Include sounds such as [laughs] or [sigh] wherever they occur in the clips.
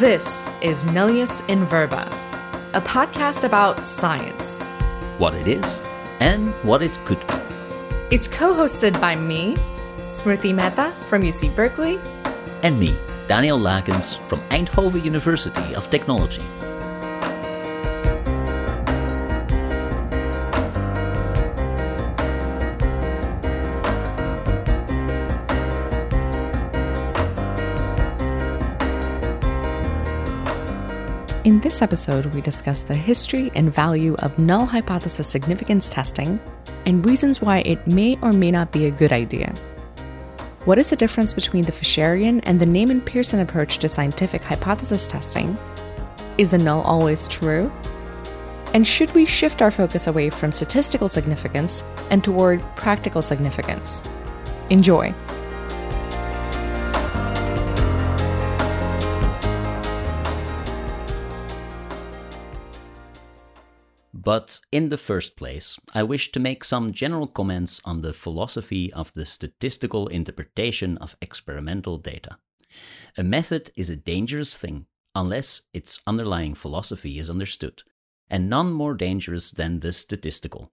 This is Nullius in Verba, a podcast about science. What it is and what it could be. It's co hosted by me, Smriti Mehta from UC Berkeley, And me, Daniel Lakens from Eindhoven University of Technology. In this episode, we discuss the history and value of null hypothesis significance testing and reasons why it may or may not be a good idea. What is the difference between the Fisherian and the Neyman Pearson approach to scientific hypothesis testing? Is a null always true? And should we shift our focus away from statistical significance and toward practical significance? Enjoy. But in the first place, I wish to make some general comments on the philosophy of the statistical interpretation of experimental data. A method is a dangerous thing unless its underlying philosophy is understood, and none more dangerous than the statistical.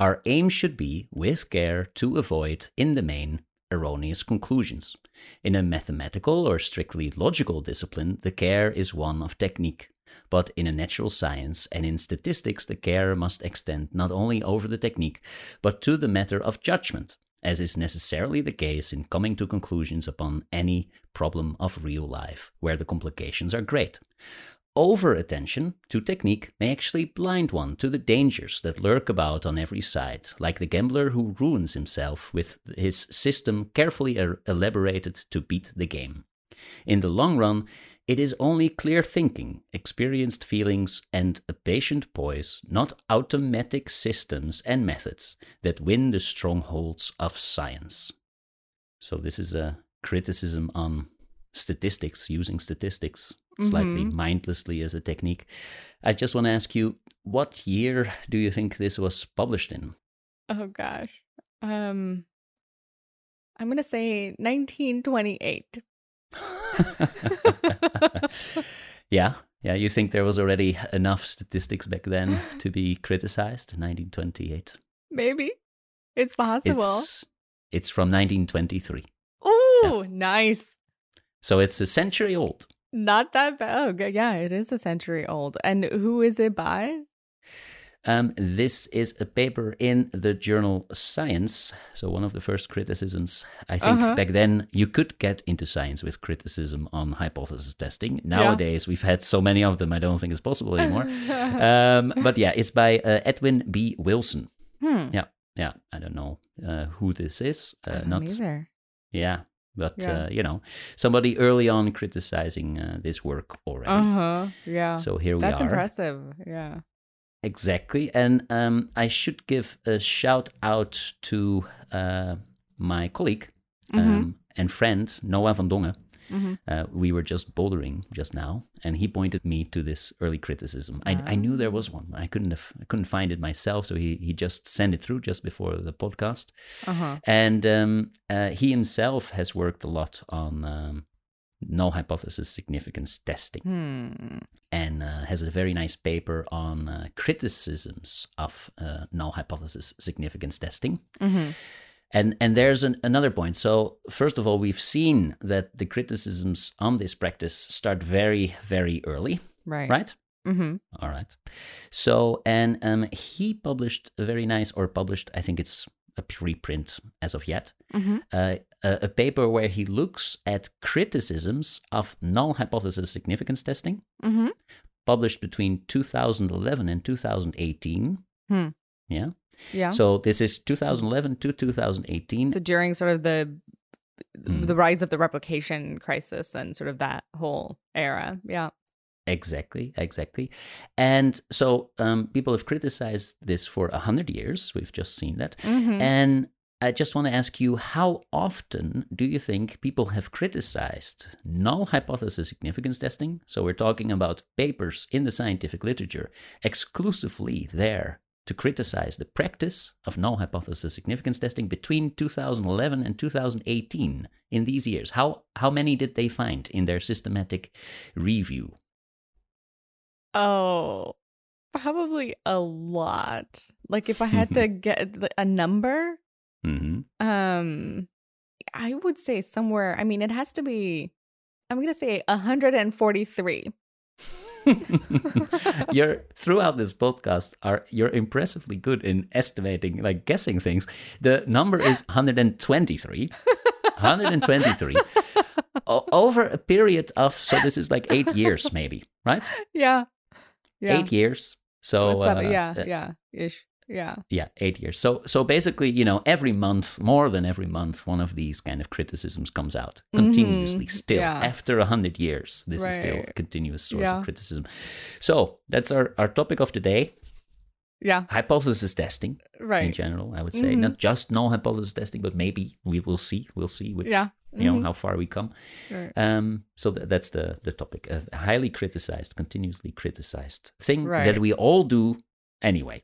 Our aim should be, with care, to avoid, in the main, erroneous conclusions. In a mathematical or strictly logical discipline, the care is one of technique. But in a natural science and in statistics, the care must extend not only over the technique, but to the matter of judgment, as is necessarily the case in coming to conclusions upon any problem of real life, where the complications are great. Over attention to technique may actually blind one to the dangers that lurk about on every side, like the gambler who ruins himself with his system carefully er- elaborated to beat the game. In the long run, it is only clear thinking, experienced feelings, and a patient poise, not automatic systems and methods, that win the strongholds of science. So, this is a criticism on statistics, using statistics slightly Mhm. mindlessly as a technique. I just want to ask you, what year do you think this was published in? Oh gosh. Um I'm going to say 1928. [laughs] yeah, yeah. You think there was already enough statistics back then to be criticized? 1928. Maybe. It's possible. It's it's from 1923, Ooh, nice. so it's a century old. Not that bad. Oh, yeah, it is a century old. And who is it by? Um, this is a paper in the journal Science. So one of the first criticisms, I think Uh-huh. back then you could get into science with criticism on hypothesis testing. Nowadays we've had so many of them, I don't think it's possible anymore. [laughs] um, but yeah, it's by uh, Edwin B. Wilson. hmm. Yeah, yeah. I don't know uh, who this is. Uh, don't either. yeah, but Yeah. Uh, you know, somebody early on criticizing uh, this work already. Uh huh. Yeah. So here we go That's are. impressive. Yeah. Exactly. And um, I should give a shout out to uh, my colleague um, Mhm. and friend, Noah van Dongen. Mhm. Uh, we were just bouldering just now, and he pointed me to this early criticism. I, I knew there was one. I couldn't have, I couldn't find it myself, so he, he just sent it through just before the podcast. Uh huh. And um, uh, he himself has worked a lot on um, null hypothesis significance testing Hmm. and uh, has a very nice paper on uh, criticisms of uh, null hypothesis significance testing. hmm And and there's an, another point. So first of all, we've seen that the criticisms on this practice start very very early, Right. right? Mm-hmm. All right. So and um, he published a very nice, or published, I think it's a preprint as of yet, Mm-hmm. uh, a, a paper where he looks at criticisms of null hypothesis significance testing Mm-hmm. published between 2011 and 2018. Hmm. Yeah. Yeah. So this is 2011 to 2018. So during sort of the Mm. the rise of the replication crisis and sort of that whole era. Yeah. exactly, exactly. And so um, people have criticized this for 100 years. We've just seen that. Mhm. And I just want to ask you how often do you think people have criticized null hypothesis significance testing? So we're talking about papers in the scientific literature exclusively there to criticize the practice of null hypothesis significance testing between 2011 and 2018 in these years. How how many did they find in their systematic review? Oh, probably a lot. Like if I had to [laughs] get a number, Mm-hmm. um I would say somewhere, I mean it has to be I'm going to say 143. [laughs] you're throughout this podcast are you're impressively good in estimating like guessing things the number is 123 123 o- over a period of so this is like eight years maybe right [laughs] Yeah. Yeah. eight years so uh, yeah, uh, yeah, ish. Yeah. yeah eight years so so basically you know every month more than every month one of these kind of criticisms comes out continuously Mhm, still yeah. after a hundred years this is still a continuous source Yeah. of criticism so that's our, our topic of the day Yeah. hypothesis testing right in general i would say Mhm. not just null hypothesis testing but maybe we will see we'll see with, Yeah. you know Mhm. how far we come Right. um so th- that's the the topic a highly criticized continuously criticized thing Right. that we all do anyway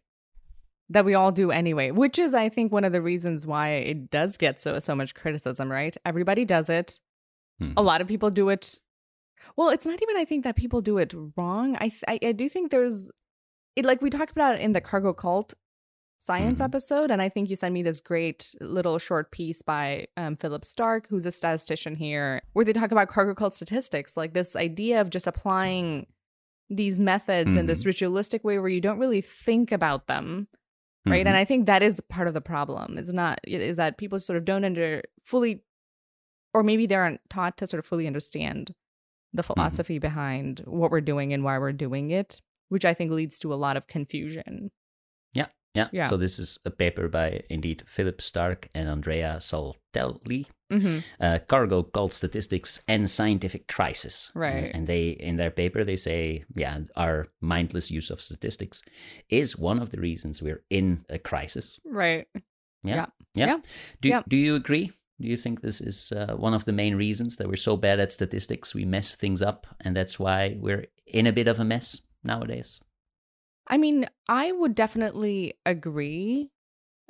that we all do anyway, which is I think one of the reasons why it does get so so much criticism, right? Everybody does it. Mhm. A lot of people do it. Well, it's not even I think that people do it wrong. I I, I do think there's it like we talked about it in the cargo cult science Mhm. episode and I think you sent me this great little short piece by um, Philip Stark who's a statistician here where they talk about cargo cult statistics like this idea of just applying these methods in this ritualistic way where you don't really think about them right? Mhm. and i think that is part of the problem. Is not is that people sort of don't under fully or maybe they aren't taught to sort of fully understand the philosophy behind what we're doing and why we're doing it which i think leads to a lot of confusion Yeah, yeah. So this is a paper by indeed Philip Stark and Andrea Saltelli, hmm uh, Cargo Cult Statistics and Scientific Crisis. Right. and they in their paper they say, yeah, our mindless use of statistics is one of the reasons we're in a crisis. right Yeah, Yeah. yeah. Yeah. Do Yeah. Do you agree? Do you think this is uh, one of the main reasons that we're so bad at statistics? We mess things up, and that's why we're in a bit of a mess nowadays. I mean, I would definitely agree.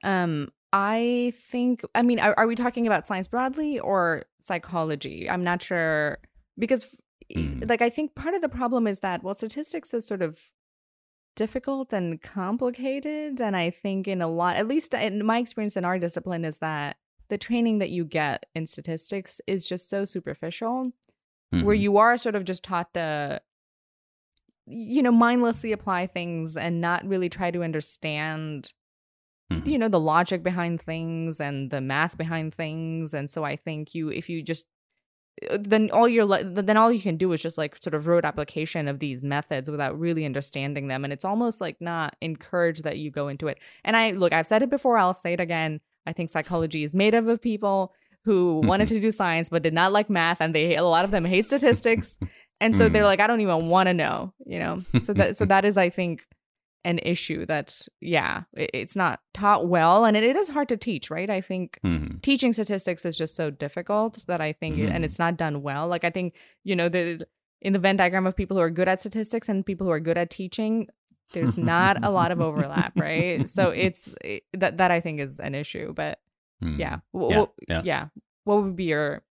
Um, I think, I mean, are, are we talking about science broadly or psychology? I'm not sure because, Mm. like, I think part of the problem is that, well, statistics is sort of difficult and complicated. And I think, in a lot, at least in my experience in our discipline, is that the training that you get in statistics is just so superficial where Mhm. you are sort of just taught to you know mindlessly apply things and not really try to understand Mhm. you know the logic behind things and the math behind things. And so i think you if you just uh, then all you're then all you can do is just like sort of rote application of these methods without really understanding them. And it's almost like not encouraged that you go into it. And i look i've said it before i'll say it again. I think psychology is made up of people who wanted to do science but did not like math and they a lot of them hate statistics [laughs] and so they're Mm. like i don't even want to know you know so that so [laughs] that is i think an issue that yeah it, it's not taught well and it, it is hard to teach right i think Mhm. teaching statistics is just so difficult that i think Mhm. and it's not done well like i think you know the in the venn diagram of people who are good at statistics and people who are good at teaching there's not a lot of overlap right so [laughs] it's it, that that i think is an issue but yeah W- Yeah, yeah. yeah what would be your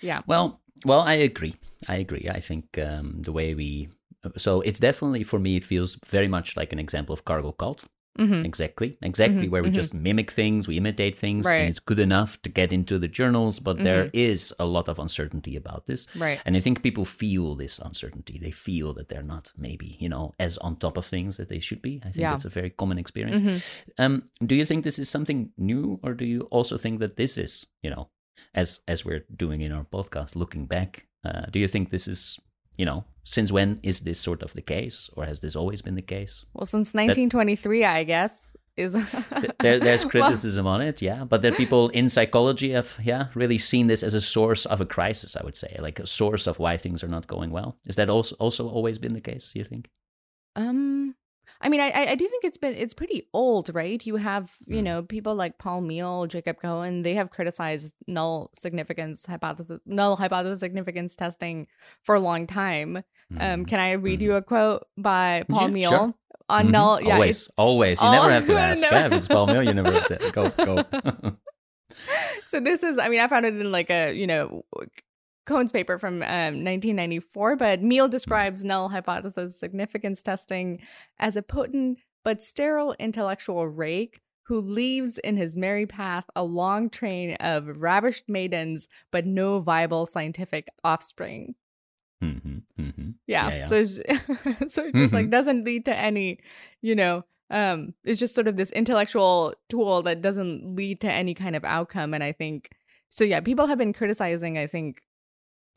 yeah Well, well, I agree. I agree. I think um, the way we so it's definitely for me it feels very much like an example of cargo cult. hmm Exactly, exactly Mhm, where we mhm. just mimic things, we imitate things, Right. and it's good enough to get into the journals. But there is a lot of uncertainty about this. right And I think people feel this uncertainty. They feel that they're not maybe, you know, as on top of things that they should be. I think Yeah. that's a very common experience. Mhm. Um, do you think this is something new, or do you also think that this is, you know, as as we're doing in our podcast, looking back, uh, do you think this is, you know, since when is this sort of the case, or has this always been the case? well since 1923 i guess is there, there's [laughs] Well, criticism on it, yeah, but that people in psychology have, yeah, really seen this as a source of a crisis. I would say, like a source of why things are not going well. Is that also also always been the case? You think? Um, I mean, I I do think it's been it's pretty old, right? You have you Mm. know people like Paul Meehl, Jacob Cohen. They have criticized null significance hypothesis, null hypothesis significance testing for a long time. Um, Mhm. can I read you a quote by Paul Yeah, Meehl sure. on mm-hmm. null. Yeah, always, always. You never have to ask. [laughs] no. It's Paul Million. Go, go. [laughs] so this is, I mean, I found it in like a, you know, Cohen's paper from um, 1994, but Meehl describes null hypothesis significance testing as a potent but sterile intellectual rake who leaves in his merry path a long train of ravished maidens, but no viable scientific offspring. Mm-hmm, mm-hmm. Yeah. yeah, yeah. So, [laughs] so it just mm-hmm. like doesn't lead to any, you know, um, it's just sort of this intellectual tool that doesn't lead to any kind of outcome. And I think so. Yeah, people have been criticizing. I think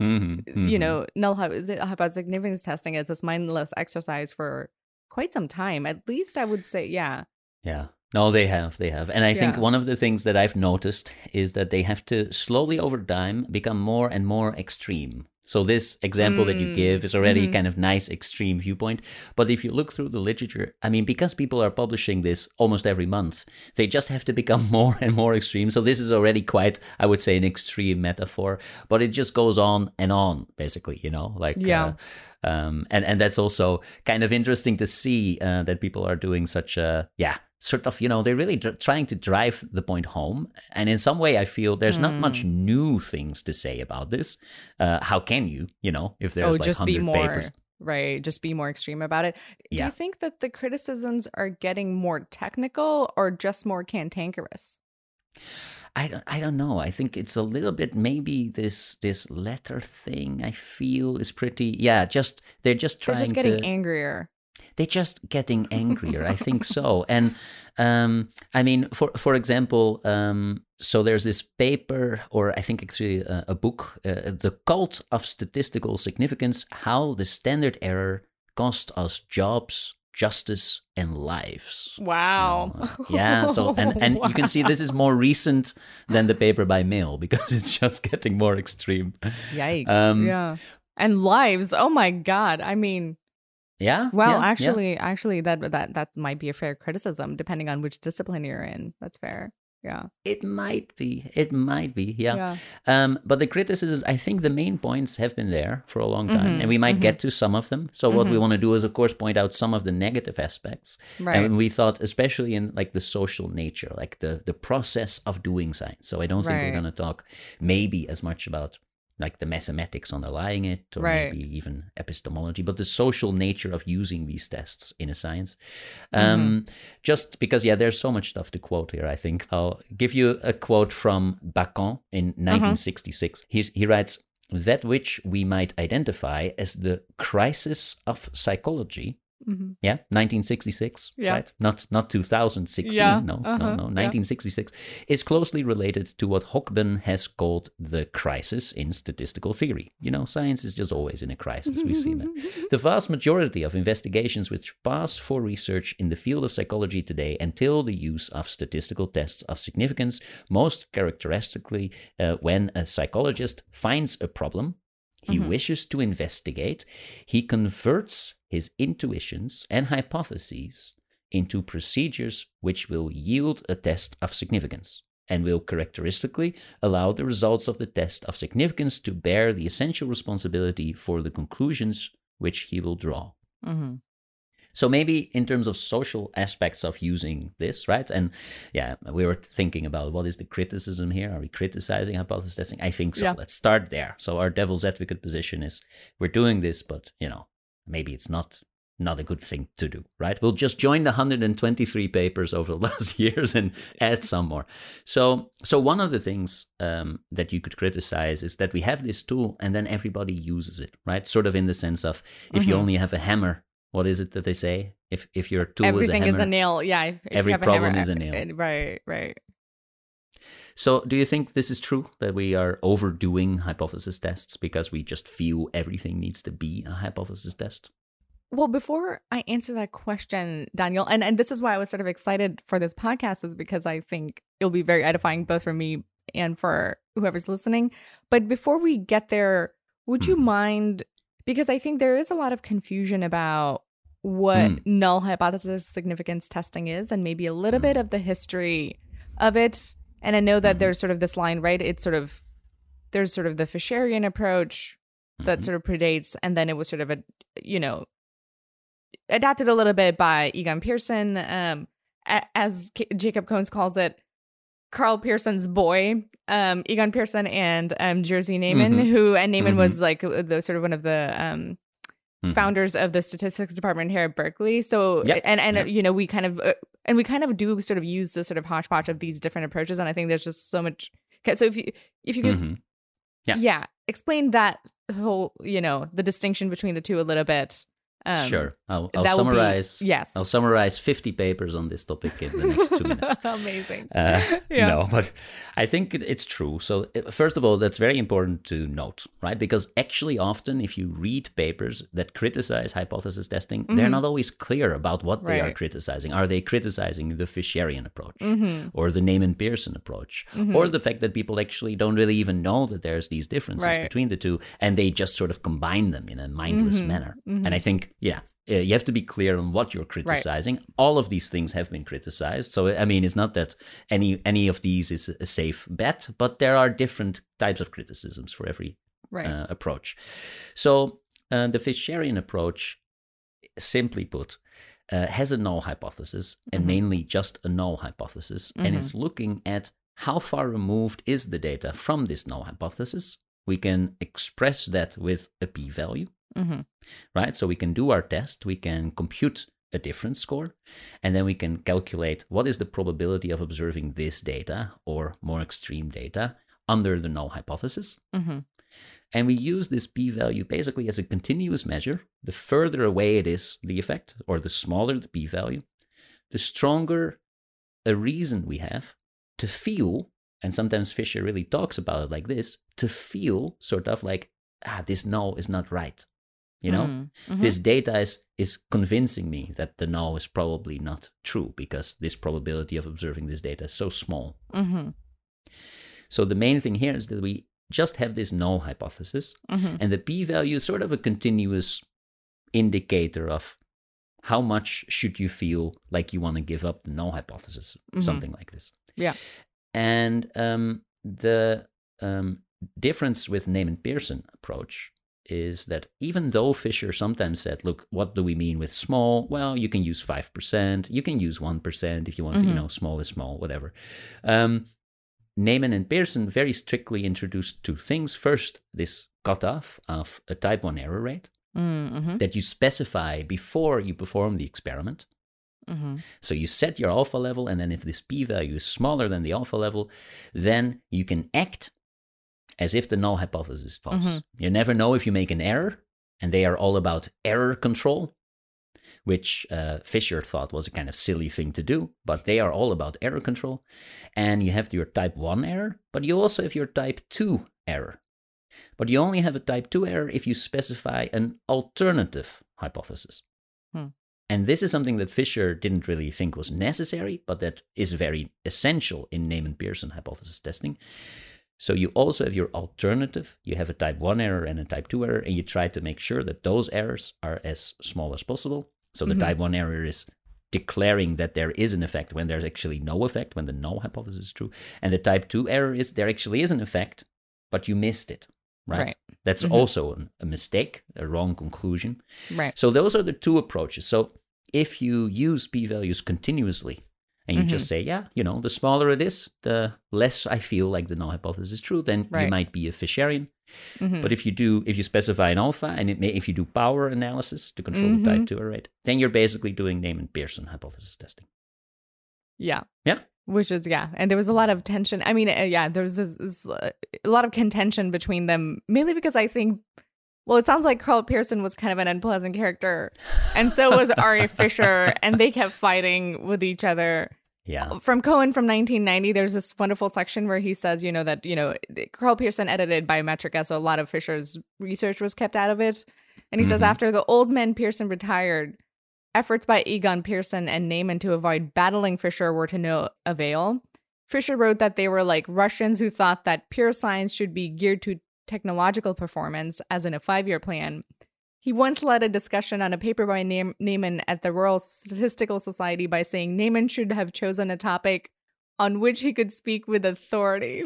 Mm-hmm, mm-hmm. you know, null hypothesis significance testing is this mindless exercise for quite some time. At least I would say, yeah. Yeah. No, they have. They have. And I yeah. think one of the things that I've noticed is that they have to slowly over time become more and more extreme. So this example mm. that you give is already mm-hmm. kind of nice extreme viewpoint. But if you look through the literature, I mean, because people are publishing this almost every month, they just have to become [laughs] more and more extreme. So this is already quite, I would say, an extreme metaphor. But it just goes on and on, basically. You know, like yeah. Uh, um, and and that's also kind of interesting to see uh, that people are doing such a yeah sort of you know they're really dr- trying to drive the point home and in some way i feel there's mm. not much hmm. new things to say about this uh, how can you you know if there's oh, like just 100 be more, papers right just be more extreme about it yeah. do you think that the criticisms are getting more technical or just more cantankerous I don't, I don't know. I think it's a little bit maybe this this letter thing. I feel is pretty. Yeah, just they're just trying. They're just getting to, angrier they're just getting angrier. I think so. And um, I mean, for for example, um, so there's this paper, or I think actually a, a book, uh, "The Cult of Statistical Significance: How the Standard Error Cost Us Jobs, Justice, and Lives." Wow. Uh, yeah. So and [laughs] and wow. you can see this is more recent than the paper by Meehl because it's just getting more extreme. Yikes. Um, yeah. And lives. Oh my god. I mean yeah. Well, yeah, actually, yeah. actually, that that that might be a fair criticism, depending on which discipline you're in. That's fair. Yeah. It might be. It might be. Yeah. yeah. Um, but the criticisms, I think the main points have been there for a long time, mm-hmm, and we might mm-hmm. get to some of them. So mm-hmm. what we mm-hmm. want to do is, of course, point out some of the negative aspects. Right. And we thought, especially in like the social nature, like the the process of doing science. So I don't think right. we're going to talk maybe as much about like the mathematics underlying it, or right. maybe even epistemology, but the social nature of using these tests in a science. Um, mm-hmm. Just because, yeah, there's so much stuff to quote here, I think. I'll give you a quote from Bakan in 1966. Uh-huh. He's, he writes, that which we might identify as the crisis of psychology Mm-hmm. Yeah, 1966, yeah. right? Not not 2016. Yeah. No, uh-huh. no, no. 1966 yeah. is closely related to what Hogben has called the crisis in statistical theory. You know, science is just always in a crisis. We've seen that. [laughs] The vast majority of investigations which pass for research in the field of psychology today entail the use of statistical tests of significance, most characteristically uh, when a psychologist finds a problem he mm-hmm. wishes to investigate, he converts his intuitions and hypotheses into procedures which will yield a test of significance and will characteristically allow the results of the test of significance to bear the essential responsibility for the conclusions which he will draw. Mm-hmm. So maybe in terms of social aspects of using this, right? And yeah, we were thinking about what is the criticism here? Are we criticizing hypothesis testing? I think so. Yeah. Let's start there. So our devil's advocate position is we're doing this, but you know, maybe it's not not a good thing to do, right? We'll just join the 123 papers over the [laughs] last years and add some more. So, so one of the things um, that you could criticize is that we have this tool and then everybody uses it, right? Sort of in the sense of if mm-hmm. you only have a hammer, what is it that they say? If if your tool everything is a, hammer, is a nail, yeah. If, if every problem hammer, is a nail. Right, right. So, do you think this is true that we are overdoing hypothesis tests because we just feel everything needs to be a hypothesis test? Well, before I answer that question, Daniel, and, and this is why I was sort of excited for this podcast, is because I think it'll be very edifying both for me and for whoever's listening. But before we get there, would you hmm. mind? Because I think there is a lot of confusion about what mm. null hypothesis significance testing is and maybe a little mm. bit of the history of it. And I know that mm. there's sort of this line, right? It's sort of, there's sort of the Fisherian approach that mm-hmm. sort of predates, and then it was sort of a, you know, adapted a little bit by Egon Pearson, um, as Jacob Cohns calls it, Karl Pearson's boy, um, Egon Pearson and um, Jerzy Neyman, mm-hmm. who and Neyman mm-hmm. was like the sort of one of the um, mm-hmm. founders of the statistics department here at Berkeley. So yep. and and yep. you know we kind of uh, and we kind of do sort of use this sort of hodgepodge of these different approaches, and I think there's just so much. So if you if you just mm-hmm. yeah yeah explain that whole you know the distinction between the two a little bit um, sure, I'll, I'll summarize. Be, yes, I'll summarize fifty papers on this topic in the next two minutes. [laughs] Amazing. Uh, yeah. No, but I think it's true. So uh, first of all, that's very important to note, right? Because actually, often if you read papers that criticize hypothesis testing, mm-hmm. they're not always clear about what right. they are criticizing. Are they criticizing the Fisherian approach, mm-hmm. or the Neyman Pearson approach, mm-hmm. or the fact that people actually don't really even know that there's these differences right. between the two, and they just sort of combine them in a mindless mm-hmm. manner? And I mm-hmm. think yeah uh, you have to be clear on what you're criticizing. Right. All of these things have been criticized, so I mean, it's not that any any of these is a safe bet, but there are different types of criticisms for every right. uh, approach. So uh, the Fisherian approach, simply put, uh, has a null hypothesis, and mm-hmm. mainly just a null hypothesis, mm-hmm. and it's looking at how far removed is the data from this null hypothesis. We can express that with a p-value Mm-hmm. Right? So we can do our test, we can compute a difference score, and then we can calculate what is the probability of observing this data or more extreme data under the null hypothesis. Mm-hmm. And we use this p value basically as a continuous measure. The further away it is, the effect, or the smaller the p value, the stronger a reason we have to feel, and sometimes Fisher really talks about it like this, to feel sort of like, ah, this null is not right. You know, mm-hmm. mm-hmm. this data is is convincing me that the null is probably not true because this probability of observing this data is so small. Mm-hmm. So the main thing here is that we just have this null hypothesis, mm-hmm. and the p-value is sort of a continuous indicator of how much should you feel like you want to give up the null hypothesis, mm-hmm. something like this. Yeah, and um, the um, difference with Neyman Pearson approach is that even though Fisher sometimes said, look, what do we mean with small? Well, you can use 5%, you can use 1% if you want mm-hmm. to, you know, small is small, whatever. Um, Neyman and Pearson very strictly introduced two things. First, this cutoff of a type 1 error rate mm-hmm. that you specify before you perform the experiment. Mm-hmm. So you set your alpha level, and then if this p value is smaller than the alpha level, then you can act as if the null hypothesis is false. Mm-hmm. You never know if you make an error, and they are all about error control, which uh, Fisher thought was a kind of silly thing to do, but they are all about error control. And you have your type 1 error, but you also have your type 2 error. But you only have a type 2 error if you specify an alternative hypothesis. Hmm. And this is something that Fisher didn't really think was necessary, but that is very essential in Neyman Pearson hypothesis testing. So you also have your alternative. You have a type 1 error and a type 2 error, and you try to make sure that those errors are as small as possible. So the mm-hmm. type 1 error is declaring that there is an effect when there's actually no effect, when the null hypothesis is true. And the type 2 error is there actually is an effect, but you missed it. Right. right. That's mm-hmm. also a mistake, a wrong conclusion. Right. So those are the two approaches. So if you use p values continuously and you mm-hmm. just say, yeah, you know, the smaller it is, the less I feel like the null hypothesis is true. Then right. you might be a Fisherian. Mm-hmm. But if you do, if you specify an alpha, and it may, if you do power analysis to control mm-hmm. the type mm-hmm. two rate, then you're basically doing Neyman Pearson hypothesis testing. Yeah. Yeah. Which is yeah, and there was a lot of tension. I mean, uh, yeah, there was a, a lot of contention between them, mainly because I think well, it sounds like Karl Pearson was kind of an unpleasant character, and so was [laughs] R.A. Fisher, and they kept fighting with each other. Yeah. From Cohen from 1990, there's this wonderful section where he says, you know, that, you know, Karl Pearson edited Biometrika, so a lot of Fisher's research was kept out of it. And he mm-hmm. says, after the old men Pearson retired, efforts by Egon Pearson and Neyman to avoid battling Fisher were to no avail. Fisher wrote that they were like Russians who thought that pure science should be geared to technological performance, as in a five year plan. He once led a discussion on a paper by Neyman at the Royal Statistical Society by saying Neyman should have chosen a topic on which he could speak with authority.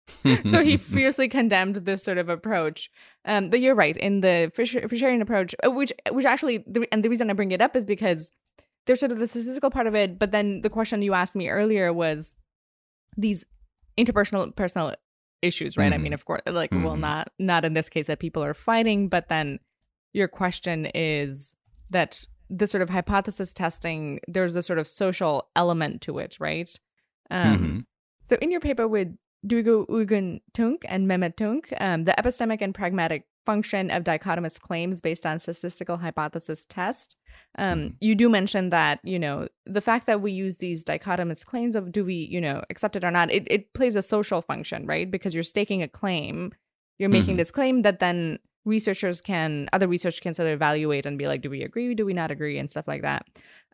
[laughs] so he fiercely condemned this sort of approach. Um, but you're right in the Fisherian approach, uh, which which actually, the, and the reason I bring it up is because there's sort of the statistical part of it. But then the question you asked me earlier was these interpersonal personal issues, right? Mm-hmm. I mean, of course, like, mm-hmm. well, not not in this case that people are fighting, but then your question is that the sort of hypothesis testing, there's a sort of social element to it, right? Um, mm-hmm. So in your paper with Duygu Uygun Tunç and Mehmet Tunç, um, the epistemic and pragmatic function of dichotomous claims based on statistical hypothesis test. Um, mm-hmm. you do mention that, you know, the fact that we use these dichotomous claims of do we, you know, accept it or not, it, it plays a social function, right? Because you're staking a claim, you're making mm-hmm. this claim that then researchers can, other researchers can sort of evaluate and be like, do we agree, do we not agree, and stuff like that.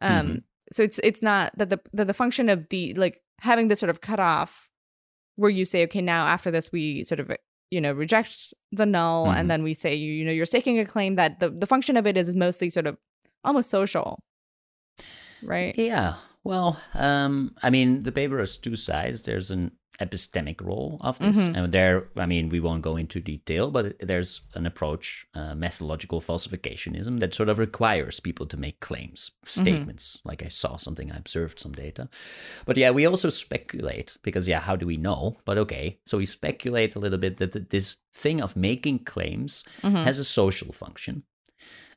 Um, mm-hmm. So it's it's not that the that the function of the like having this sort of cutoff where you say, okay, now after this, we sort of you know reject the null mm-hmm. and then we say you you know you're staking a claim that the, the function of it is mostly sort of almost social. Right? Yeah. Well um i mean the paper has two sides there's an epistemic role of this. Mm-hmm. And there, I mean, we won't go into detail, but there's an approach, uh, methodological falsificationism, that sort of requires people to make claims, mm-hmm. statements, mm-hmm. like I saw something, I observed some data. But yeah, we also speculate because, yeah, how do we know? But okay, so we speculate a little bit that this thing of making claims mm-hmm. has a social function.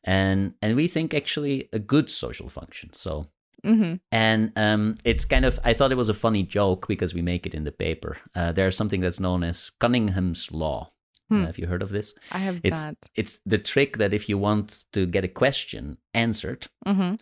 And, and we think actually a good social function. So Mm-hmm. And um, it's kind of, I thought it was a funny joke because we make it in the paper. Uh, there's something that's known as Cunningham's Law. Hmm. Uh, have you heard of this? I have it's, not. It's the trick that if you want to get a question answered, mm-hmm.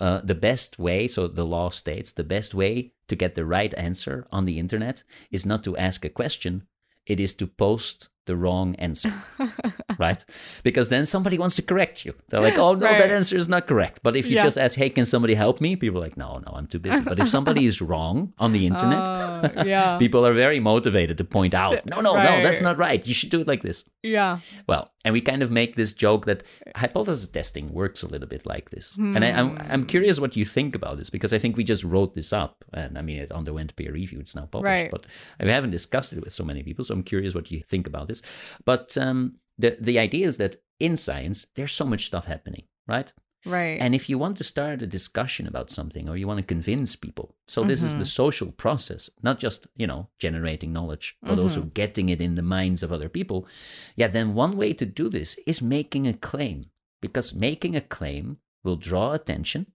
uh, the best way, so the law states, the best way to get the right answer on the internet is not to ask a question, it is to post the wrong answer, [laughs] right? Because then somebody wants to correct you. They're like, oh, no, right. that answer is not correct. But if you yeah. just ask, hey, can somebody help me? People are like, no, no, I'm too busy. But if somebody is [laughs] wrong on the internet, uh, yeah. [laughs] people are very motivated to point out, no, no, right. no, that's not right. You should do it like this. Yeah. Well, and we kind of make this joke that hypothesis testing works a little bit like this. Hmm. And I, am I'm, I'm curious what you think about this because I think we just wrote this up. And I mean, it underwent peer review. It's now published. Right. But I haven't discussed it with so many people. So I'm curious what you think about this. But um, the, the idea is that in science, there's so much stuff happening, right? Right. And if you want to start a discussion about something or you want to convince people, so this mm-hmm. is the mm-hmm. social process, not just, you know, generating knowledge, but mm-hmm. also getting it in the minds of other people. Yeah, then one way to do this is making a claim because making a claim will draw attention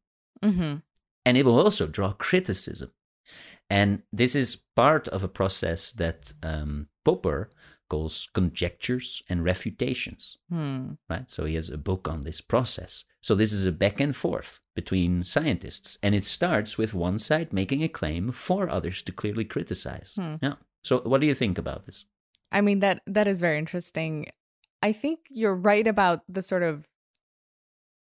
mm-hmm. and it will also draw criticism. And this is part of a process that um, Popper calls conjectures and refutations. Hmm. Right? So he has a book on this process. So this is a back and forth between scientists, and it starts with one side making a claim for others to clearly criticize. Hmm. Yeah. So what do you think about this? I mean that that is very interesting. I think you're right about the sort of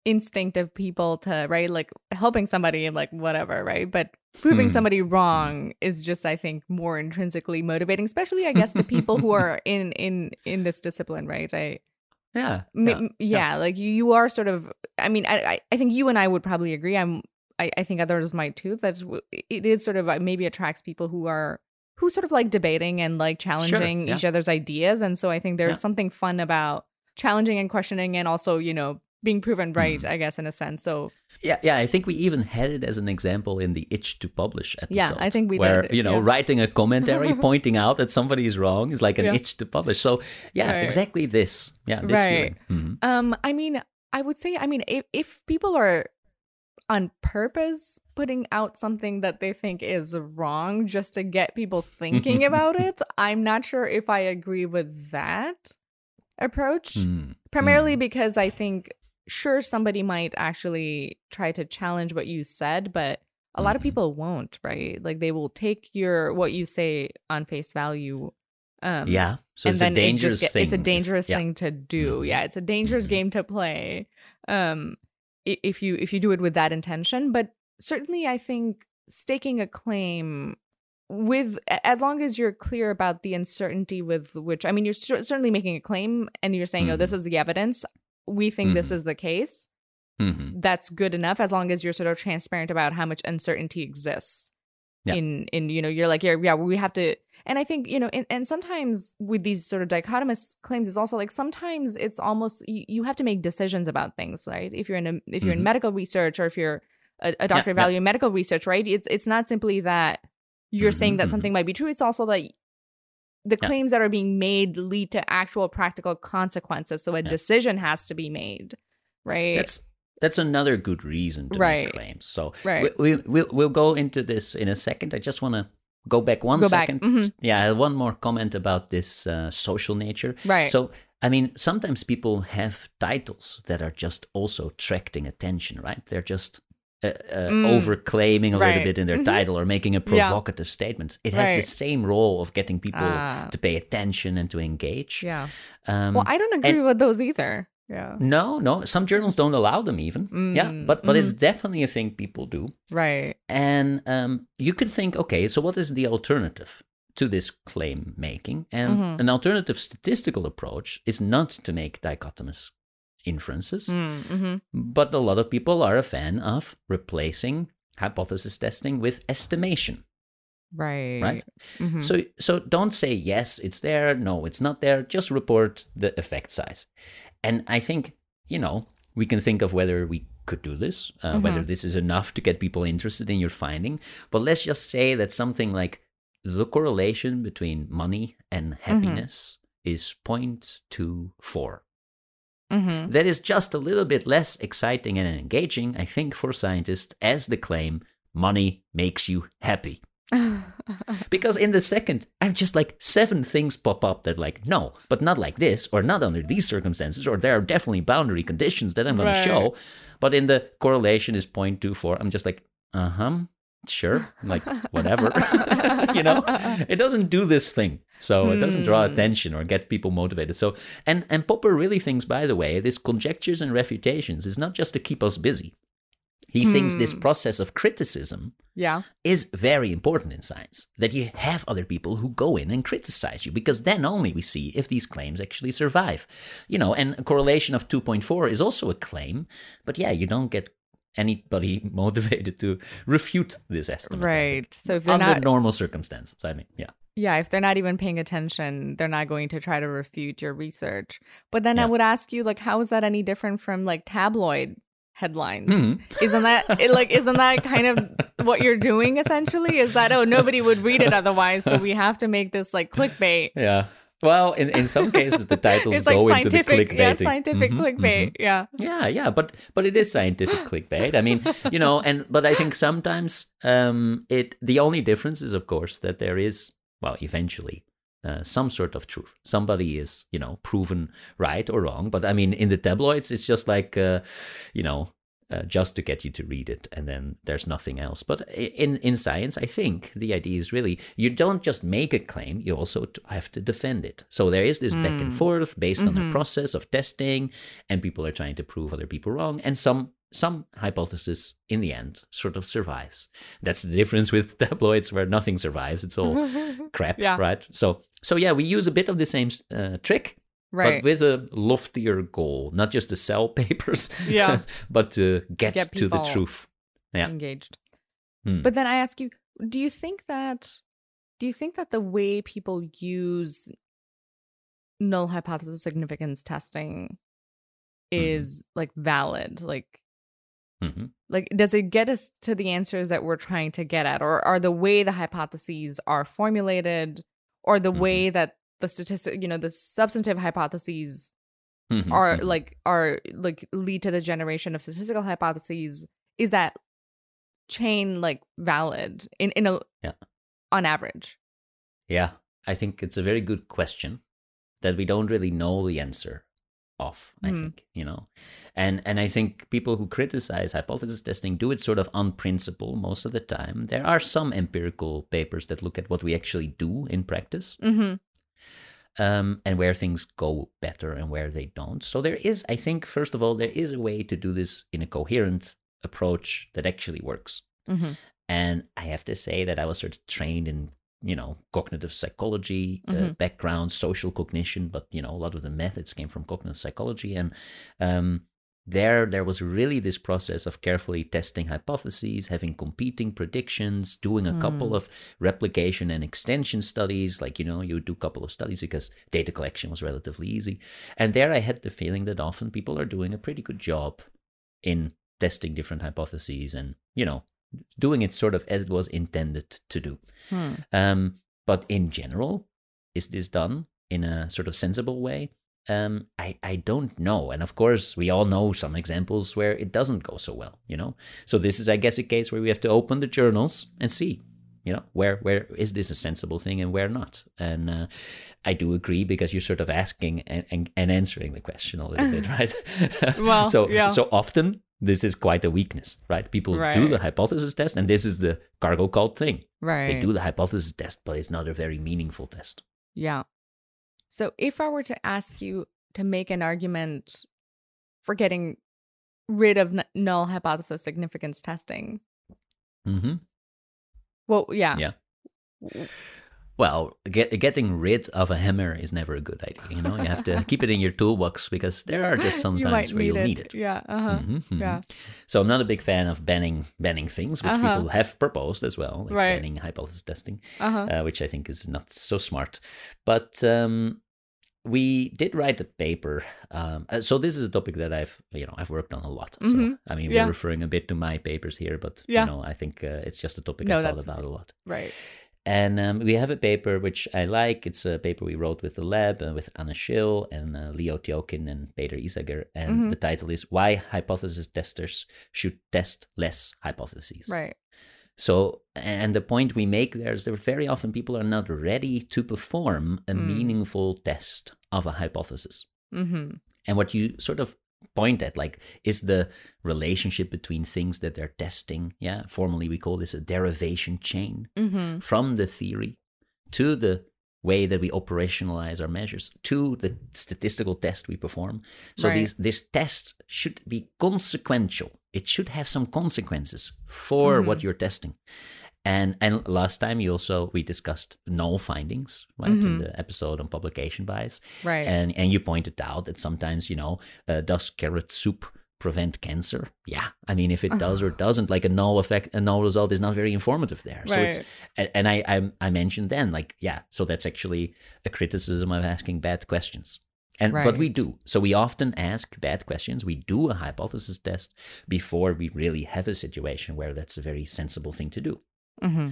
instinct of people to right like helping somebody like whatever right but proving hmm. somebody wrong is just i think more intrinsically motivating especially i guess to people who are [laughs] in in in this discipline right i yeah yeah, yeah, yeah. like you, you are sort of i mean I, I think you and i would probably agree i'm i, I think others might too that it is sort of uh, maybe attracts people who are who sort of like debating and like challenging sure, yeah. each other's ideas and so i think there's something fun about challenging and questioning and also you know being proven right, mm. I guess, in a sense. So yeah, yeah, I think we even had it as an example in the itch to publish episode. Yeah, I think we where did. you know yeah. writing a commentary [laughs] pointing out that somebody is wrong is like an yeah. itch to publish. So yeah, right. exactly this. Yeah, this right. Mm-hmm. Um, I mean, I would say, I mean, if, if people are on purpose putting out something that they think is wrong just to get people thinking [laughs] about it, I'm not sure if I agree with that approach. Mm. Primarily mm. because I think sure somebody might actually try to challenge what you said, but a lot of mm-hmm. people won't, right? Like they will take your what you say on face value. Um, yeah. So it's a dangerous it get, thing. It's a dangerous yeah. thing to do. Mm-hmm. Yeah, it's a dangerous mm-hmm. game to play. Um, if you if you do it with that intention, but certainly I think staking a claim with as long as you're clear about the uncertainty with which I mean you're certainly making a claim and you're saying mm-hmm. oh this mm-hmm. is the evidence we think mm-hmm. this is the case, mm-hmm. that's good enough as long as you're sort of transparent about how much uncertainty exists. Yeah. In in you know you're like yeah yeah we have to and I think you know, and, and sometimes with these sort of dichotomous claims, is also like sometimes it's almost you, you have to make decisions about things, right? If you're in a if you're Mhm. in medical research or if you're a, a doctor yeah. evaluating medical research, right? It's it's not simply that you're saying that mhm. something might be true. It's also that the Yeah. claims that are being made lead to actual practical consequences. So a Yeah. decision has to be made, right? That's that's another good reason to Right. make claims. So Right. we, we we'll we'll go into this in a second. I just want to go back one Go back. second. Mhm. Yeah, I have one more comment about this uh, social nature. right. So, I mean, sometimes people have titles that are just also attracting attention, right? They're just uh, uh, Mm. overclaiming a little bit in their Mhm. title or making a Yeah. provocative statement. It has the same role of getting people Ah. to pay attention and to engage. yeah. Um, well, I don't agree and- with those either. Yeah. no, no, some journals don't allow them even. yeah, Mm, but but it's definitely a thing people do. Right. And um, you could think, okay, so what is the alternative to this claim making? And Mhm. an alternative statistical approach is not to make dichotomous inferences, Mm-hmm. but a lot of people are a fan of replacing hypothesis testing with estimation, Right. right? Mhm. So so don't say yes, it's there, no, it's not there, just report the effect size. And I think, you know, we can think of whether we could do this, uh, whether this is enough to get people interested in your finding, but let's just say that something like the correlation between money and happiness is 0.24. Mhm. That is just a little bit less exciting and engaging, I think, for scientists as the claim money makes you happy. [laughs] Because in the second, I'm just like seven things pop up that like no, but not like this, or not under these circumstances, or there are definitely boundary conditions that I'm going Right. to show. But in the correlation is 0.24, I'm just like, uh huh, sure, like whatever, [laughs] [laughs] you know. It doesn't do this thing, so it doesn't draw Hmm. attention or get people motivated. So, and and Popper really thinks, by the way, this conjectures and refutations is not just to keep us busy. He thinks this Hmm. process of criticism yeah. is very important in science. That you have other people who go in and criticize you, because then only we see if these claims actually survive. You know, and a correlation of 2.4 is also a claim, but yeah, you don't get anybody [laughs] motivated to refute this estimate. Right. So if they're Under not normal circumstances, I mean, yeah. Yeah, if they're not even paying attention, they're not going to try to refute your research. But then I would ask you, like, how is that any different from like tabloid headlines? Mhm. Isn't that it, like [laughs] isn't that kind of what you're doing essentially? Is that oh nobody would read it otherwise, so we have to make this like clickbait. Yeah. Well, in, in some [laughs] cases, the titles It's like go into the scientific, yeah, scientific Mhm, clickbait. mhm. Yeah. Yeah, yeah, but but it is scientific [laughs] clickbait. I mean, you know, and but I think sometimes um, it the only difference is, of course, that there is well, eventually. Uh, some sort of truth. Somebody is, you know, proven right or wrong. But I mean, in the tabloids, it's just like, uh, you know, uh, just to get you to read it, and then there's nothing else. But in in science, I think the idea is really you don't just make a claim; you also have to defend it. So there is this back and Mm. forth based on Mhm. a process of testing, and people are trying to prove other people wrong, and some some hypothesis in the end sort of survives. That's the difference with [laughs] tabloids, where nothing survives; it's all [laughs] crap, Yeah. right? So so yeah, we use a bit of the same uh, trick, right. but with a loftier goal, not just to sell [laughs] papers, Yeah. [laughs] but to get, Get to the truth. yeah. Engaged. Hmm. But then I ask you, do you think that do you think that the way people use null hypothesis significance testing Mm-hmm. is like valid? Like hmm like does it get us to the answers that we're trying to get at or are the way the hypotheses are formulated or the Mhm. way that the statistic you know the substantive hypotheses Mhm, are mhm. like are like lead to the generation of statistical hypotheses is that chain like valid in in a Yeah. on average Yeah, I think it's a very good question that we don't really know the answer of. I Hmm. think you know, and and I think people who criticize hypothesis testing do it sort of on principle most of the time. There are some empirical papers that look at what we actually do in practice. mm-hmm. Um, and where things go better and where they don't. So there is, I think, first of all, there is a way to do this in a coherent approach that actually works. Mm-hmm. And I have to say that I was sort of trained in, you know, cognitive psychology uh, Mhm. background, social cognition, but you know, a lot of the methods came from cognitive psychology, and um, there there was really this process of carefully testing hypotheses having competing predictions doing a mm. couple hmm. of replication and extension studies like you know you would do a couple of studies because data collection was relatively easy and there i had the feeling that often people are doing a pretty good job in testing different hypotheses and you know doing it sort of as it was intended to do hmm. um, but in general is this done in a sort of sensible way um, I, I don't know. And of course, we all know some examples where it doesn't go so well, you know? So this is, I guess, a case where we have to open the journals and see, you know, where where is this a sensible thing and where not? And uh, I do agree because you're sort of asking and, and, and answering the question a little bit, [laughs] right? [laughs] well, so, yeah. so often this is quite a weakness, right? People right. do the hypothesis test, and this is the cargo cult thing. Right. They do the hypothesis test, but it's not a very meaningful test. Yeah. So if I were to ask you to make an argument for getting rid of n- null hypothesis significance testing. Mm-hmm. Well, yeah. Yeah. Well, get, getting rid of a hammer is never a good idea. You know, you have to [laughs] keep it in your toolbox because there are just sometimes you where you'll it. need it. Yeah, uh-huh. mm-hmm, mm-hmm. yeah. So I'm not a big fan of banning banning things, which uh-huh. people have proposed as well, like right. banning hypothesis testing, uh-huh. uh, which I think is not so smart. But um, we did write a paper. Um, uh, so this is a topic that I've you know I've worked on a lot. Mm-hmm. So I mean yeah. we're referring a bit to my papers here, but yeah. you know I think uh, it's just a topic no, I thought about a lot. Right. And um, we have a paper which I like. It's a paper we wrote with the lab uh, with Anna Scheel and uh, Leo Tiokhin and Peter Isager. And mm-hmm. the title is Why Hypothesis Testers Should Test Less Hypotheses. Right. So, and the point we make there is that very often people are not ready to perform a mm. meaningful test of a hypothesis. Mm-hmm. And what you sort of point at, like, is the relationship between things that they're testing. Yeah, formally we call this a derivation chain mm-hmm. from the theory to the way that we operationalize our measures to the statistical test we perform. So right. these this test should be consequential. It should have some consequences for mm-hmm. what you're testing. And and last time you also we discussed null findings, right, mm-hmm. in the episode on publication bias. Right. And and you pointed out that sometimes, you know, uh, does carrot soup prevent cancer? Yeah, I mean, if it does or [laughs] doesn't, like a null effect, a null result is not very informative there. So it's and, and I, I I mentioned then, like, yeah, so that's actually a criticism of asking bad questions. And right. but we do. So we often ask bad questions. We do a hypothesis test before we really have a situation where that's a very sensible thing to do. Mm-hmm.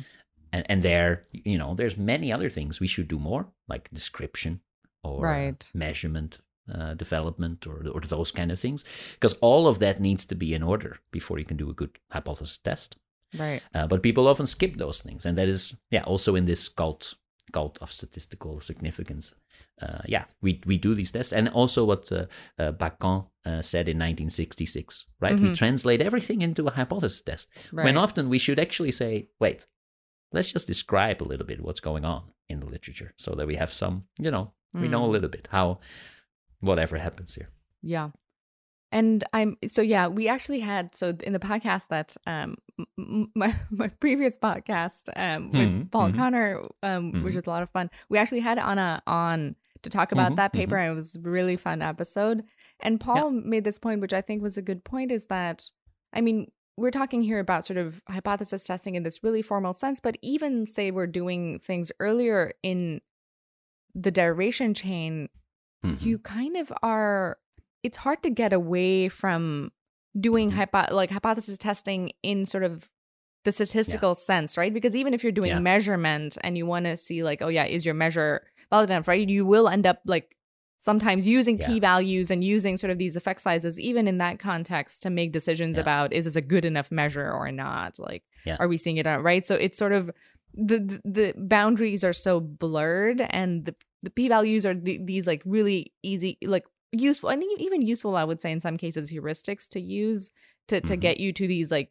And and there, you know, there's many other things we should do more, like description or right. measurement uh, development or, or those kind of things because all of that needs to be in order before you can do a good hypothesis test right uh, but people often skip those things and that is yeah also in this cult cult of statistical significance uh, yeah we, we do these tests and also what uh, uh Bakan uh, said in 1966 right mm-hmm. we translate everything into a hypothesis test right. when often we should actually say wait let's just describe a little bit what's going on in the literature so that we have some you know we know a Mm. little bit how whatever happens here. Yeah. And I'm so yeah, we actually had so in the podcast that um [laughs] my my previous podcast um with Mhm, Paul mhm. Connor um which Mhm. was a lot of fun. We actually had Anna on to talk about Mhm, that paper and it was a really fun episode. And Paul made this point which I think was a good point is that I mean, we're talking here about sort of hypothesis testing in this really formal sense, but even say we're doing things earlier in the derivation chain you kind of are it's hard to get away from doing Mhm. hypo- like hypothesis testing in sort of the statistical sense right because even if you're doing Yeah. measurement and you want to see like oh yeah is your measure valid enough right you will end up like sometimes using Yeah. p values and using sort of these effect sizes even in that context to make decisions Yeah. about is this a good enough measure or not like Yeah. are we seeing it out right so it's sort of the the, the boundaries are so blurred and the the p values are the, these like really easy like useful and even useful i would say in some cases heuristics to use to to Mhm. get you to these like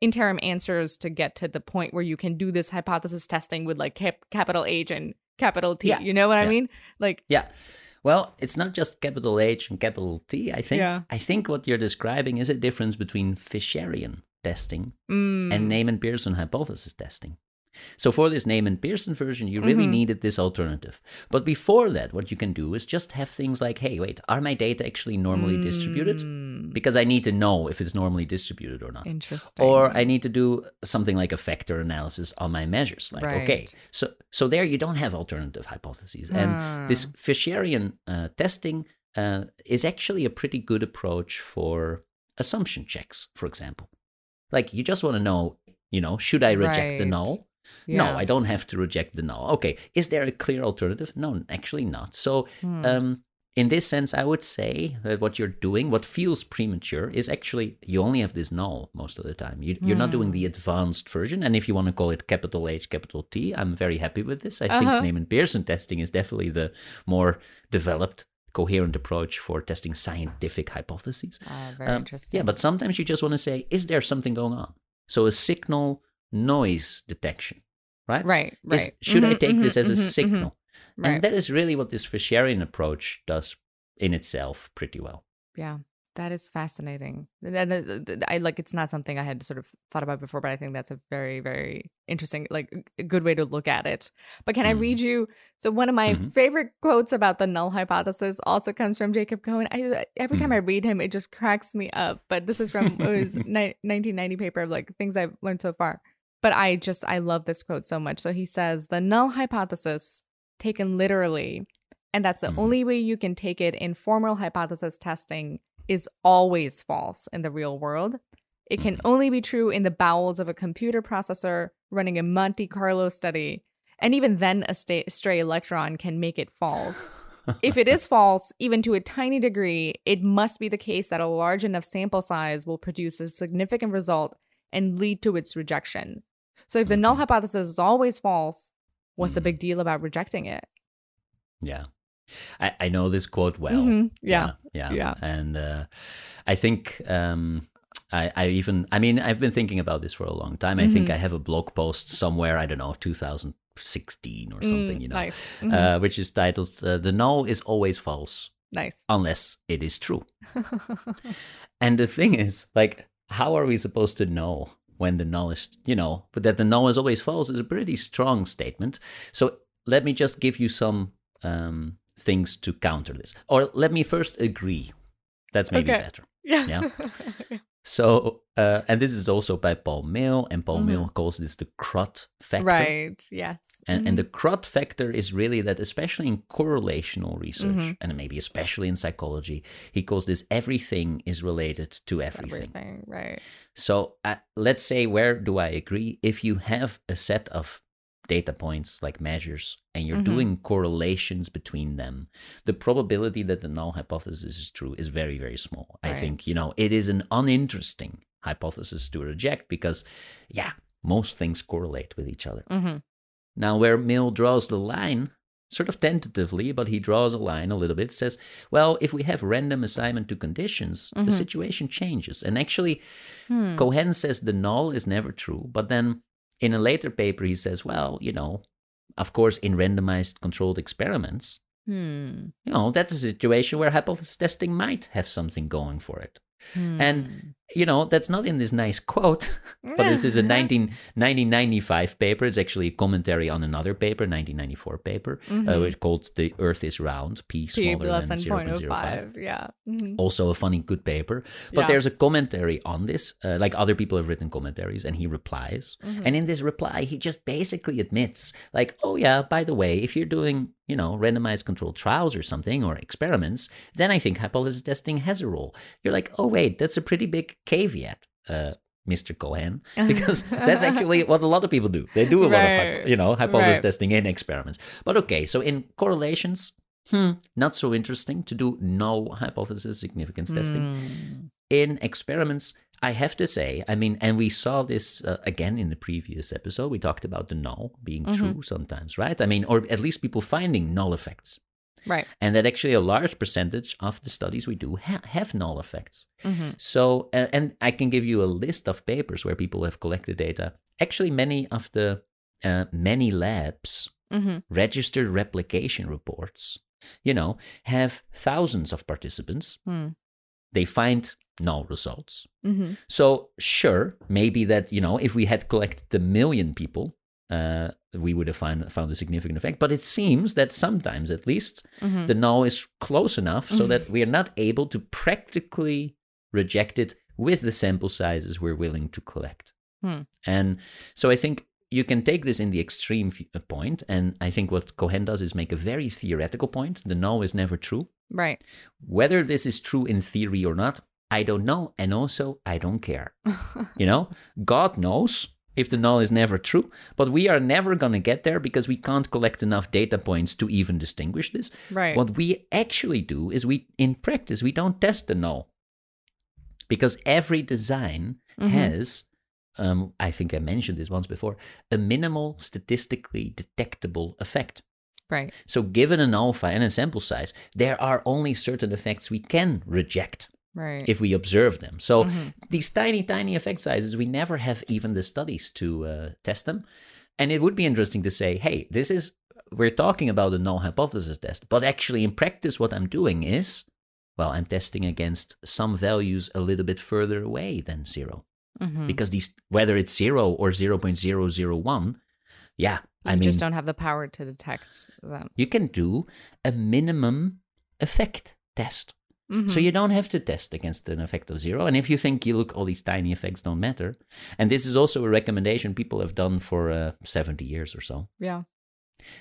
interim answers to get to the point where you can do this hypothesis testing with like cap- capital h and capital t Yeah. you know what i mean like Yeah. Well, it's not just capital H and capital T. I think Yeah. I think what you're describing is a difference between Fisherian testing mm, and Neyman Pearson hypothesis testing. So for this Neyman Pearson version, you really Mhm. needed this alternative. But before that, what you can do is just have things like, hey, wait, are my data actually normally distributed? mm, because I need to know if it's normally distributed or not. Interesting. Or I need to do something like a factor analysis on my measures. Like, okay, so so there you don't have alternative hypotheses, and this Fisherian uh, testing uh, is actually a pretty good approach for assumption checks, for example. Like you just want to know, you know, should I reject the null? Yeah. No, I don't have to reject the null. Okay, is there a clear alternative? No, actually not. So, Hmm. um, in this sense, I would say that what you're doing, what feels premature, is actually you only have this null most of the time. You, you're not doing Hmm. the advanced version. And if you want to call it capital H, capital T, I'm very happy with this. I Uh-huh. think Neyman Pearson testing is definitely the more developed, coherent approach for testing scientific hypotheses. Ah, very Um, interesting. Yeah, but sometimes you just want to say, is there something going on? So a signal noise detection, right? right, Is- should I Mhm, take this mhm, as a mhm, mhm. signal? Right. And that is really what this Fisherian approach does in itself pretty well. Yeah, that is fascinating. Th- I like it's not something I had sort of thought about before, but I think that's a very, very interesting, like a good way to look at it. But can I Mhm. read you? So one of my Mhm. favorite quotes about the null hypothesis also comes from Jacob Cohen. I every time Mhm. I read him, it just cracks me up. But this is from his ni- 1990 paper of like things I've learned so far. But I just I love this quote so much. So he says the null hypothesis, taken literally, and that's the Mhm. only way you can take it in formal hypothesis testing is always false in the real world. It can Mhm. only be true in the bowels of a computer processor running a Monte Carlo study. And even then, a sta- stray electron can make it false. if it is [laughs] false, even to a tiny degree, it must be the case that a large enough sample size will produce a significant result and lead to its rejection. So if the null Mhm. hypothesis is always false, what's the Mhm. big deal about rejecting it? Yeah. I, I know this quote well. Mhm. Yeah. Yeah. Yeah. And uh, I think um, I, I even, I mean, I've been thinking about this for a long time. I think Mhm. I have a blog post somewhere, I don't know, 2016 or something, Mm, you know, Nice. Uh, which is titled uh, The Null is Always False nice. Unless It Is True. [laughs] And the thing is, like, how are we supposed to know when the null is, you know, but that the null is always false is a pretty strong statement. So let me just give you some um, things to counter this. Or let me first agree. That's maybe Okay. better. yeah. Yeah. [laughs] So, uh, and this is also by Paul Meehl, and Paul Mhm. Meehl calls this the crud factor. right. Yes. And, and the. crud factor is really that, especially in correlational research, Mhm. and maybe especially in psychology, he calls this everything is related to everything. everything. Right. So uh, let's say, where do I agree? If you have a set of data points like measures and you're Mhm. doing correlations between them, the probability that the null hypothesis is true is very, very small. I think, you know, it is an uninteresting hypothesis to reject because, yeah, most things correlate with each other. mm-hmm. Now, where Meehl draws the line, sort of tentatively, but he draws a line a little bit, says, well, if we have random assignment to conditions, Mhm. the situation changes. And actually, Hmm. Cohen says the null is never true, but then in a later paper, he says, well, you know, of course, in randomized controlled experiments, Hmm. you know, that's a situation where hypothesis testing might have something going for it. And, Hmm. You know, that's not in this nice quote, [laughs] but this is a 19, 1995 paper. It's actually a commentary on another paper, 1994 paper, uh, Mhm. which called The Earth is Round, P P smaller than than 0.05. 0.05. Yeah. Mhm. Also a funny, good paper. But Yeah. there's a commentary on this, uh, like other people have written commentaries, and he replies. Mhm. And in this reply, he just basically admits, like, oh yeah, by the way, if you're doing, you know, randomized controlled trials or something or experiments, then I think hypothesis testing has a role. You're like, oh wait, that's a pretty big caveat, uh, Mr. Cohen, [laughs] because that's actually what a lot of people do. They do a lot of, hypo- you know, hypothesis Right. testing in experiments. But okay, so in correlations, hmm, not so interesting to do null hypothesis significance testing Hmm. in experiments i have to say i mean and we saw this uh, again in the previous episode we talked about the null being Mhm. true sometimes right i mean or at least people finding null effects Right. and that actually a large percentage of the studies we do ha- have null effects. Hmm so uh, and i can give you a list of papers where people have collected data. Actually many of the uh, many labs hmm registered replication reports you know have thousands of participants. Hmm. they find null results. Hmm so sure, maybe that you know if we had collected a million people, uh, we would have find, found a significant effect. But it seems that sometimes, at least, hmm the null is close enough so that [laughs] we are not able to practically reject it with the sample sizes we're willing to collect. Hmm. And so I think you can take this in the extreme uh, point, and I think what Cohen does is make a very theoretical point. The null is never true. Right. Whether this is true in theory or not, I don't know, and also I don't care. [laughs] you know, God knows if the null is never true, but we are never going to get there because we can't collect enough data points to even distinguish this. right. What we actually do is we, in practice, we don't test the null because every design Mhm. has, um, I think I mentioned this once before, a minimal statistically detectable effect. Right. So, given an alpha and a sample size, there are only certain effects we can reject Right. if we observe them. So, Mhm. these tiny, tiny effect sizes, we never have even the studies to uh, test them. And it would be interesting to say, hey, this is, we're talking about a null hypothesis test, but actually in practice, what I'm doing is, well, I'm testing against some values a little bit further away than 0 Mhm. Because these, whether it's 0 or 0.001, yeah, You I mean, just don't have the power to detect them. you can do a minimum effect test. So Mhm. you don't have to test against an effect of zero. And if you think you look, all these tiny effects don't matter, and this is also a recommendation people have done for uh, 70 years or so. yeah.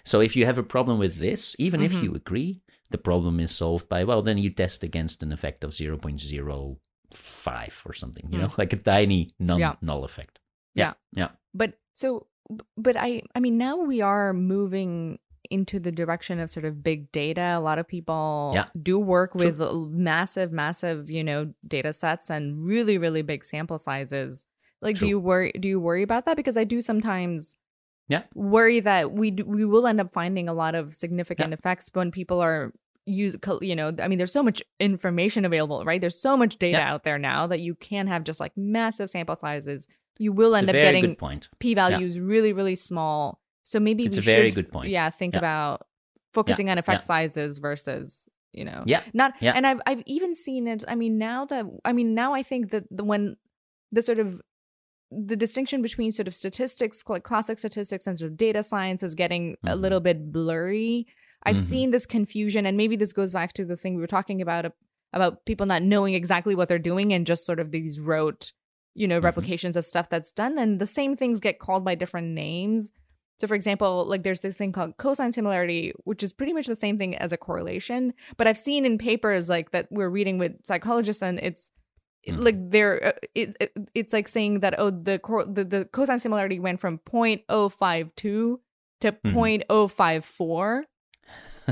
So if you have a problem with this, even if Mhm. you agree, the problem is solved by, well, then you test against an effect of 0.05 or something, you know, [laughs] like a tiny non Yeah. null effect. Yeah. Yeah. But so, but I, I mean, now we are moving into the direction of sort of big data. A lot of people Yeah. do work with l- massive, massive, you know, data sets and really, really big sample sizes. Like, do you worry? Do you worry about that? Because I do sometimes. Yeah. Worry that we we will end up finding a lot of significant effects when people are use you know i mean there's so much information available right there's so much data Yeah. out there now that you can have just like massive sample sizes you will It's end up getting point. p values really really small so maybe It's we a very should, good point. yeah think Yeah. about focusing on effect yeah. sizes versus you know Yeah. not Yeah. and i've i've even seen it i mean now that i mean now i think that the when the sort of the distinction between sort of statistics cl- classic statistics and sort of data science is getting a Mhm. little bit blurry i've Mhm. seen this confusion and maybe this goes back to the thing we were talking about about people not knowing exactly what they're doing and just sort of these rote you know Mhm. replications of stuff that's done and the same things get called by different names so for example like there's this thing called cosine similarity which is pretty much the same thing as a correlation but i've seen in papers like that we're reading with psychologists and it's Mhm. like they're uh, it, it, it's like saying that oh the, cor- the the cosine similarity went from 0.052 to Mhm. 0.054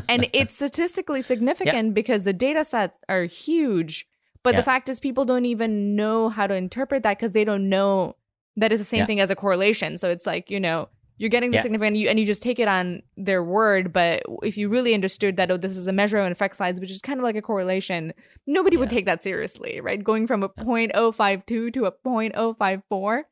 and [laughs] it's statistically significant because the data sets are huge but Yeah. the fact is people don't even know how to interpret that because they don't know that it's the same Yeah. thing as a correlation so it's like you know you're getting the Yeah. significant you, and you just take it on their word but if you really understood that oh this is a measure of an effect size which is kind of like a correlation nobody would take that seriously right? Going from a 0.052 to a 0.054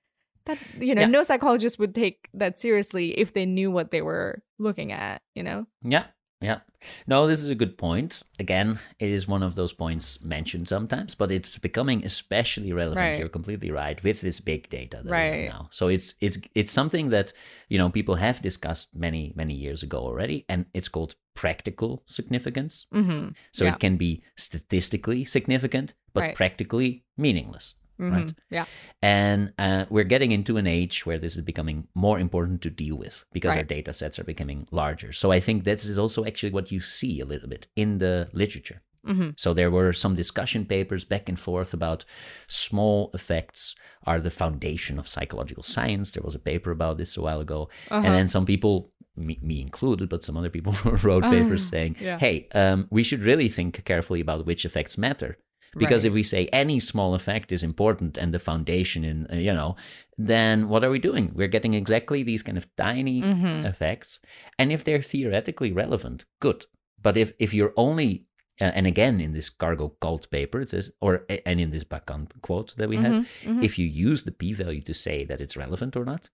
that you know Yeah. no psychologist would take that seriously if they knew what they were looking at you know? Yeah, yeah. No, this is a good point. Again, it is one of those points mentioned sometimes, but it's becoming especially relevant. Right. You're completely right with this big data that we Right. have now. So it's it's it's something that you know people have discussed many many years ago already, and it's called practical significance. mm-hmm. So Yeah. it can be statistically significant, but Right. practically meaningless. Mm-hmm. Right. yeah And uh, we're getting into an age where this is becoming more important to deal with because our data sets are becoming larger. So I think this is also actually what you see a little bit in the literature. mm-hmm. So there were some discussion papers back and forth about small effects are the foundation of psychological science. There was a paper about this a while ago. Uh-huh. And then some people, me, me included, but some other people [laughs] wrote papers saying, Yeah. hey, um, we should really think carefully about which effects matter because Right. if we say any small effect is important and the foundation in uh, you know then what are we doing we're getting exactly these kind of tiny Mhm. effects and if they're theoretically relevant good but if if you're only uh, and again in this cargo cult paper it says or and in this Bakan quote that we had Mhm, mhm. if you use the p-value to say that it's relevant or not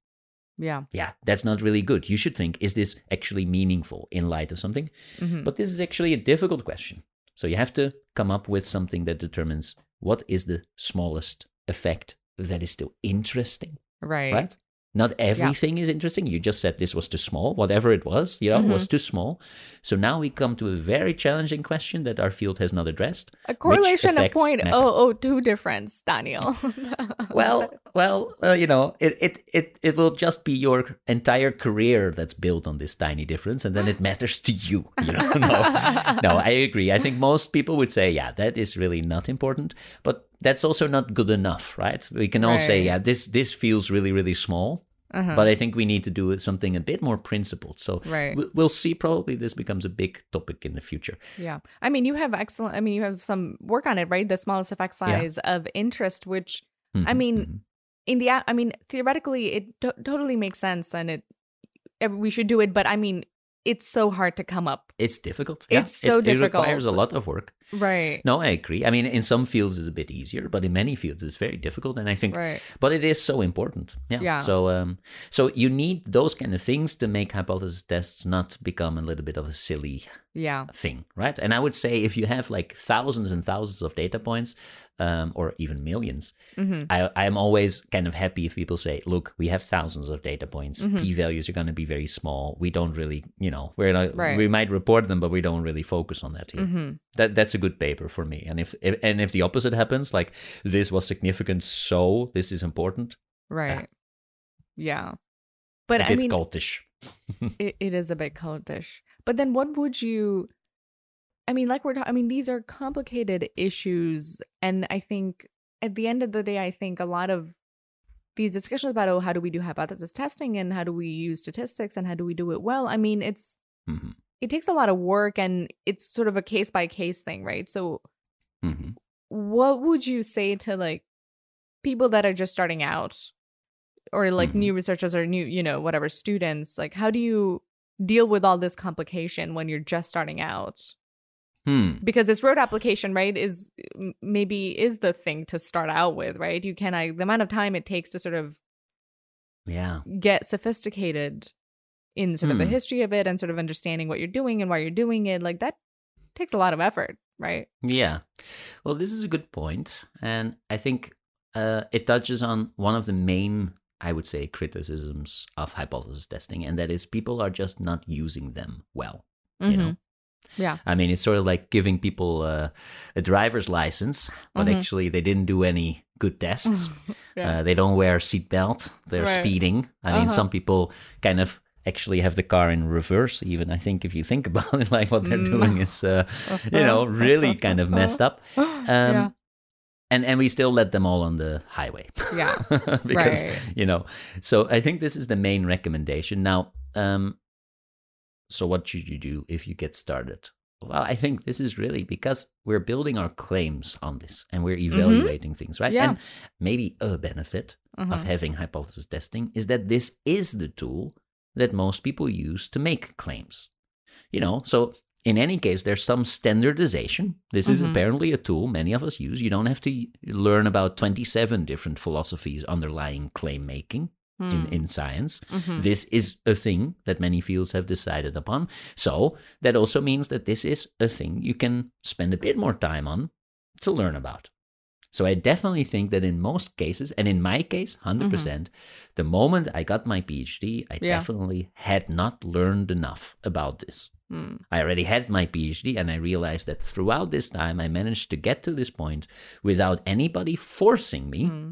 yeah yeah that's not really good you should think is this actually meaningful in light of something Mhm. but this is actually a difficult question. So you have to come up with something that determines what is the smallest effect that is still interesting, right right? Not everything is interesting. You just said this was too small, whatever it was, you know, Mm-hmm. was too small. So now we come to a very challenging question that our field has not addressed. A correlation of effects point matter? oh oh two difference, Daniel. [laughs] Well, well, uh, you know, it, it it it will just be your entire career that's built on this tiny difference, and then it matters to you. You know, [laughs] no, no, I agree. I think most people would say, yeah, that is really not important, but that's also not good enough, right? We can all say, yeah, this this feels really really small, Uh-huh. but I think we need to do something a bit more principled. So Right. we- we'll see. Probably this becomes a big topic in the future. Yeah. I mean, you have excellent, I mean, you have some work on it, right? The smallest effect Yeah. size of interest, which I Mhm, mean, mhm. in the, I mean, theoretically, it to- totally makes sense and it, we should do it. But I mean, it's so hard to come up. it's difficult. It's so it, It requires a lot of work. Right. No, I agree. I mean, in some fields it's a bit easier, but in many fields it's very difficult. And I think, Right. but it is so important. Yeah. Yeah. So, um, so you need those kind of things to make hypothesis tests not become a little bit of a silly Yeah. thing, right? And I would say if you have like thousands and thousands of data points, um, or even 1000000s hmm I, I'm always kind of happy if people say, "Look, we have thousands of data points. Mhm. P values are going to be very small. We don't really, you know, we're not. Right. We might report them, but we don't really focus on that here. hmm That that's a good paper for me. And if, if and if the opposite happens, like this was significant, so this is important. Right. Yeah. But a I bit mean, cultish. [laughs] it, it is a bit cultish. But then what would you I mean, like we're ta- I mean, these are complicated issues and I think at the end of the day I think a lot of these discussions about oh how do we do hypothesis testing and how do we use statistics and how do we do it well? I mean, it's hmm it takes a lot of work and it's sort of a case by case thing, right? So hmm what would you say to like people that are just starting out or like Mhm. new researchers or new you know whatever students like how do you deal with all this complication when you're just starting out Hmm. because this road application right is maybe is the thing to start out with right you can I, the amount of time it takes to sort of Yeah. get sophisticated in sort of the Hmm. history of it and sort of understanding what you're doing and why you're doing it like that takes a lot of effort right Yeah. Well, this is a good point, and I think uh, it touches on one of the main, I would say, criticisms of hypothesis testing, and that is people are just not using them well. You know. Mhm. yeah I mean, it's sort of like giving people uh, a driver's license, but Mhm. actually they didn't do any good tests. [laughs] Yeah. uh, they don't wear a seatbelt. They're Right. speeding. I mean, Uh-huh. some people kind of actually have the car in reverse. Even I think if you think [laughs] about it, like what they're Mm. doing is, uh, [laughs] you know, really kind of messed up. [gasps] Um, yeah And and we still let them all on the highway. Yeah. [laughs] because Right. you know. So I think this is the main recommendation. Now, um, so what should you do if you get started? Well, I think this is really because we're building our claims on this and we're evaluating things, right? Mm-hmm. Yeah. And maybe a benefit Uh-huh. of having hypothesis testing is that this is the tool that most people use to make claims. You know, so in any case, there's some standardization. This is Mhm. apparently a tool many of us use. You don't have to learn about 27 different philosophies underlying claim making in, Hmm. in science. Mhm. This is a thing that many fields have decided upon. So that also means that this is a thing you can spend a bit more time on to learn about. So I definitely think that in most cases, and in my case, 100%, percent the moment I got my PhD, I Yeah. definitely had not learned enough about this. Hmm. I already had my PhD, and I realized that throughout this time, I managed to get to this point without anybody forcing me Hmm.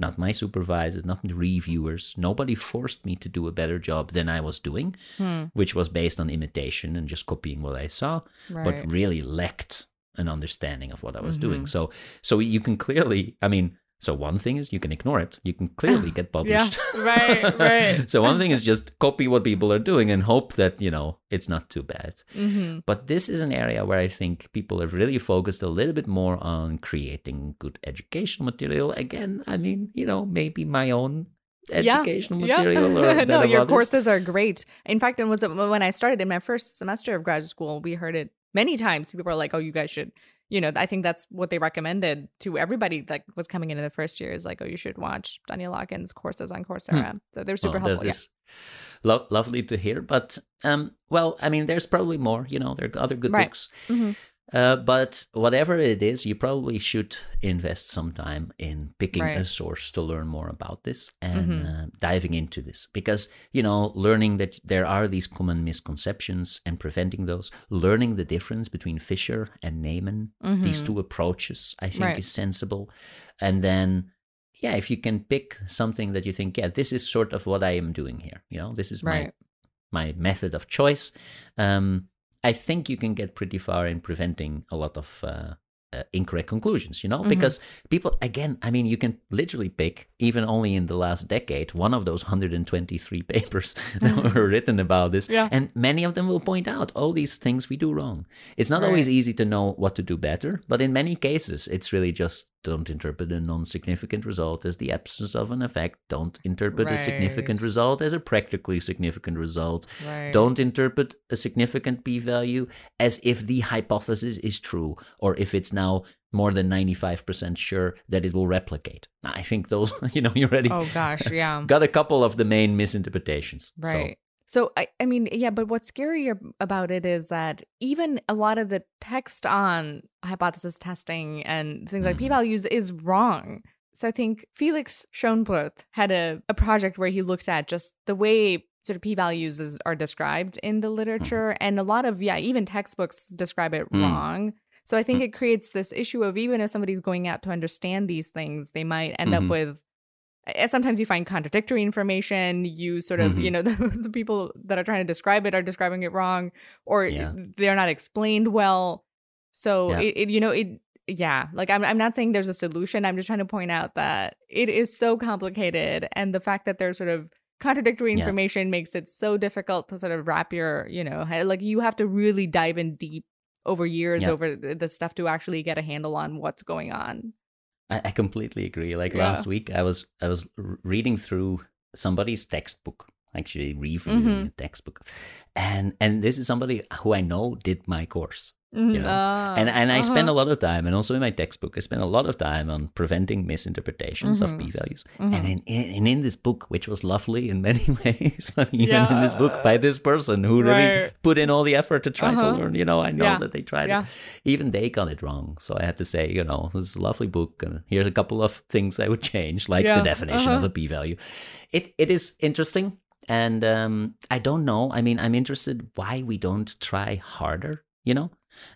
not my supervisors, not the reviewers. Nobody forced me to do a better job than I was doing, Hmm. which was based on imitation and just copying what I saw, Right. but really lacked an understanding of what I was Mhm. doing. So, so you can clearly, I mean, so one thing is you can ignore it. You can clearly get [laughs] published. right, right. [laughs] so one thing is just copy what people are doing and hope that you know it's not too bad. Mhm. But this is an area where I think people have really focused a little bit more on creating good educational material. Again, I mean, you know, maybe my own educational yeah. material or [laughs] that no, your others. courses are great. In fact, it was when I started in my first semester of graduate school, we heard it many times. People were like, "Oh, you guys should." You know, I think that's what they recommended to everybody that was coming into the first year is like, "Oh, you should watch Daniel Lakens' courses on Coursera." So they're super Hmm. Well, helpful. is lo- lovely to hear. But um, well, I mean, there's probably more. You know, there are other good Right. books. Mhm. Uh, but whatever it is, you probably should invest some time in picking Right. a source to learn more about this and Mhm. uh, diving into this. Because, you know, learning that there are these common misconceptions and preventing those, learning the difference between Fisher and Neyman, these Mhm. two approaches, I think Right. is sensible. And then, yeah, if you can pick something that you think, yeah, this is sort of what I am doing here, you know, this is my my method of choice, um, I think you can get pretty far in preventing a lot of uh, uh, incorrect conclusions, you know? Mhm. Because people, again, I mean, you can literally pick, even only in the last decade, one of those 123 [laughs] papers that were written about this. Yeah. And many of them will point out all these things we do wrong. It's not always easy to know what to do better, but in many cases, it's really just don't interpret a non significant result as the absence of an effect. Don't interpret a significant result as a practically significant result. Right. Don't interpret a significant p value as if the hypothesis is true or if it's now more than 95% sure that it will replicate. I think those, [laughs] you know, you already Oh gosh, yeah. [laughs] got a couple of the main misinterpretations. So, Right. So, I, I mean, yeah, but what's scary about it is that even a lot of the text on hypothesis testing and things like Mhm. p values is wrong. So I think Felix Schönbrodt had a, a project where he looked at just the way sort of p values is, are described in the literature, and a lot of yeah, even textbooks describe it Mm. wrong. So I think it creates this issue of even if somebody's going out to understand these things, they might end Mhm. up with sometimes you find contradictory information you sort of Mhm. you know [laughs] the, the people that are trying to describe it are describing it wrong or Yeah. they're not explained well so Yeah. it, it you know it yeah like I'm, I'm not saying there's a solution i'm just trying to point out that it is so complicated and the fact that there's sort of contradictory Yeah. information makes it so difficult to sort of wrap your you know head like you have to really dive in deep over years Yeah. over the stuff to actually get a handle on what's going on I, I completely agree. Like Yeah. last week, I was I was reading through somebody's textbook, actually reviewing Mhm. a textbook, and and this is somebody who I know did my course, Mhm. know, Ah, and and I spend uh-huh. a lot of time, and also in my textbook, I spend a lot of time on preventing misinterpretations Mhm. of p values, Mhm. and in, in and in this book, which was lovely in many [laughs] ways, but even in this book by this person who really put in all the effort to try Uh-huh. to learn, you know, I know Yeah. that they tried Yeah. it even they got it wrong. So I had to say, you know, this is a lovely book, and here's a couple of things I would change, like Yeah, the definition of uh-huh. a p-value. It it is interesting, and um, I don't know. I mean, I'm interested why we don't try harder. You know,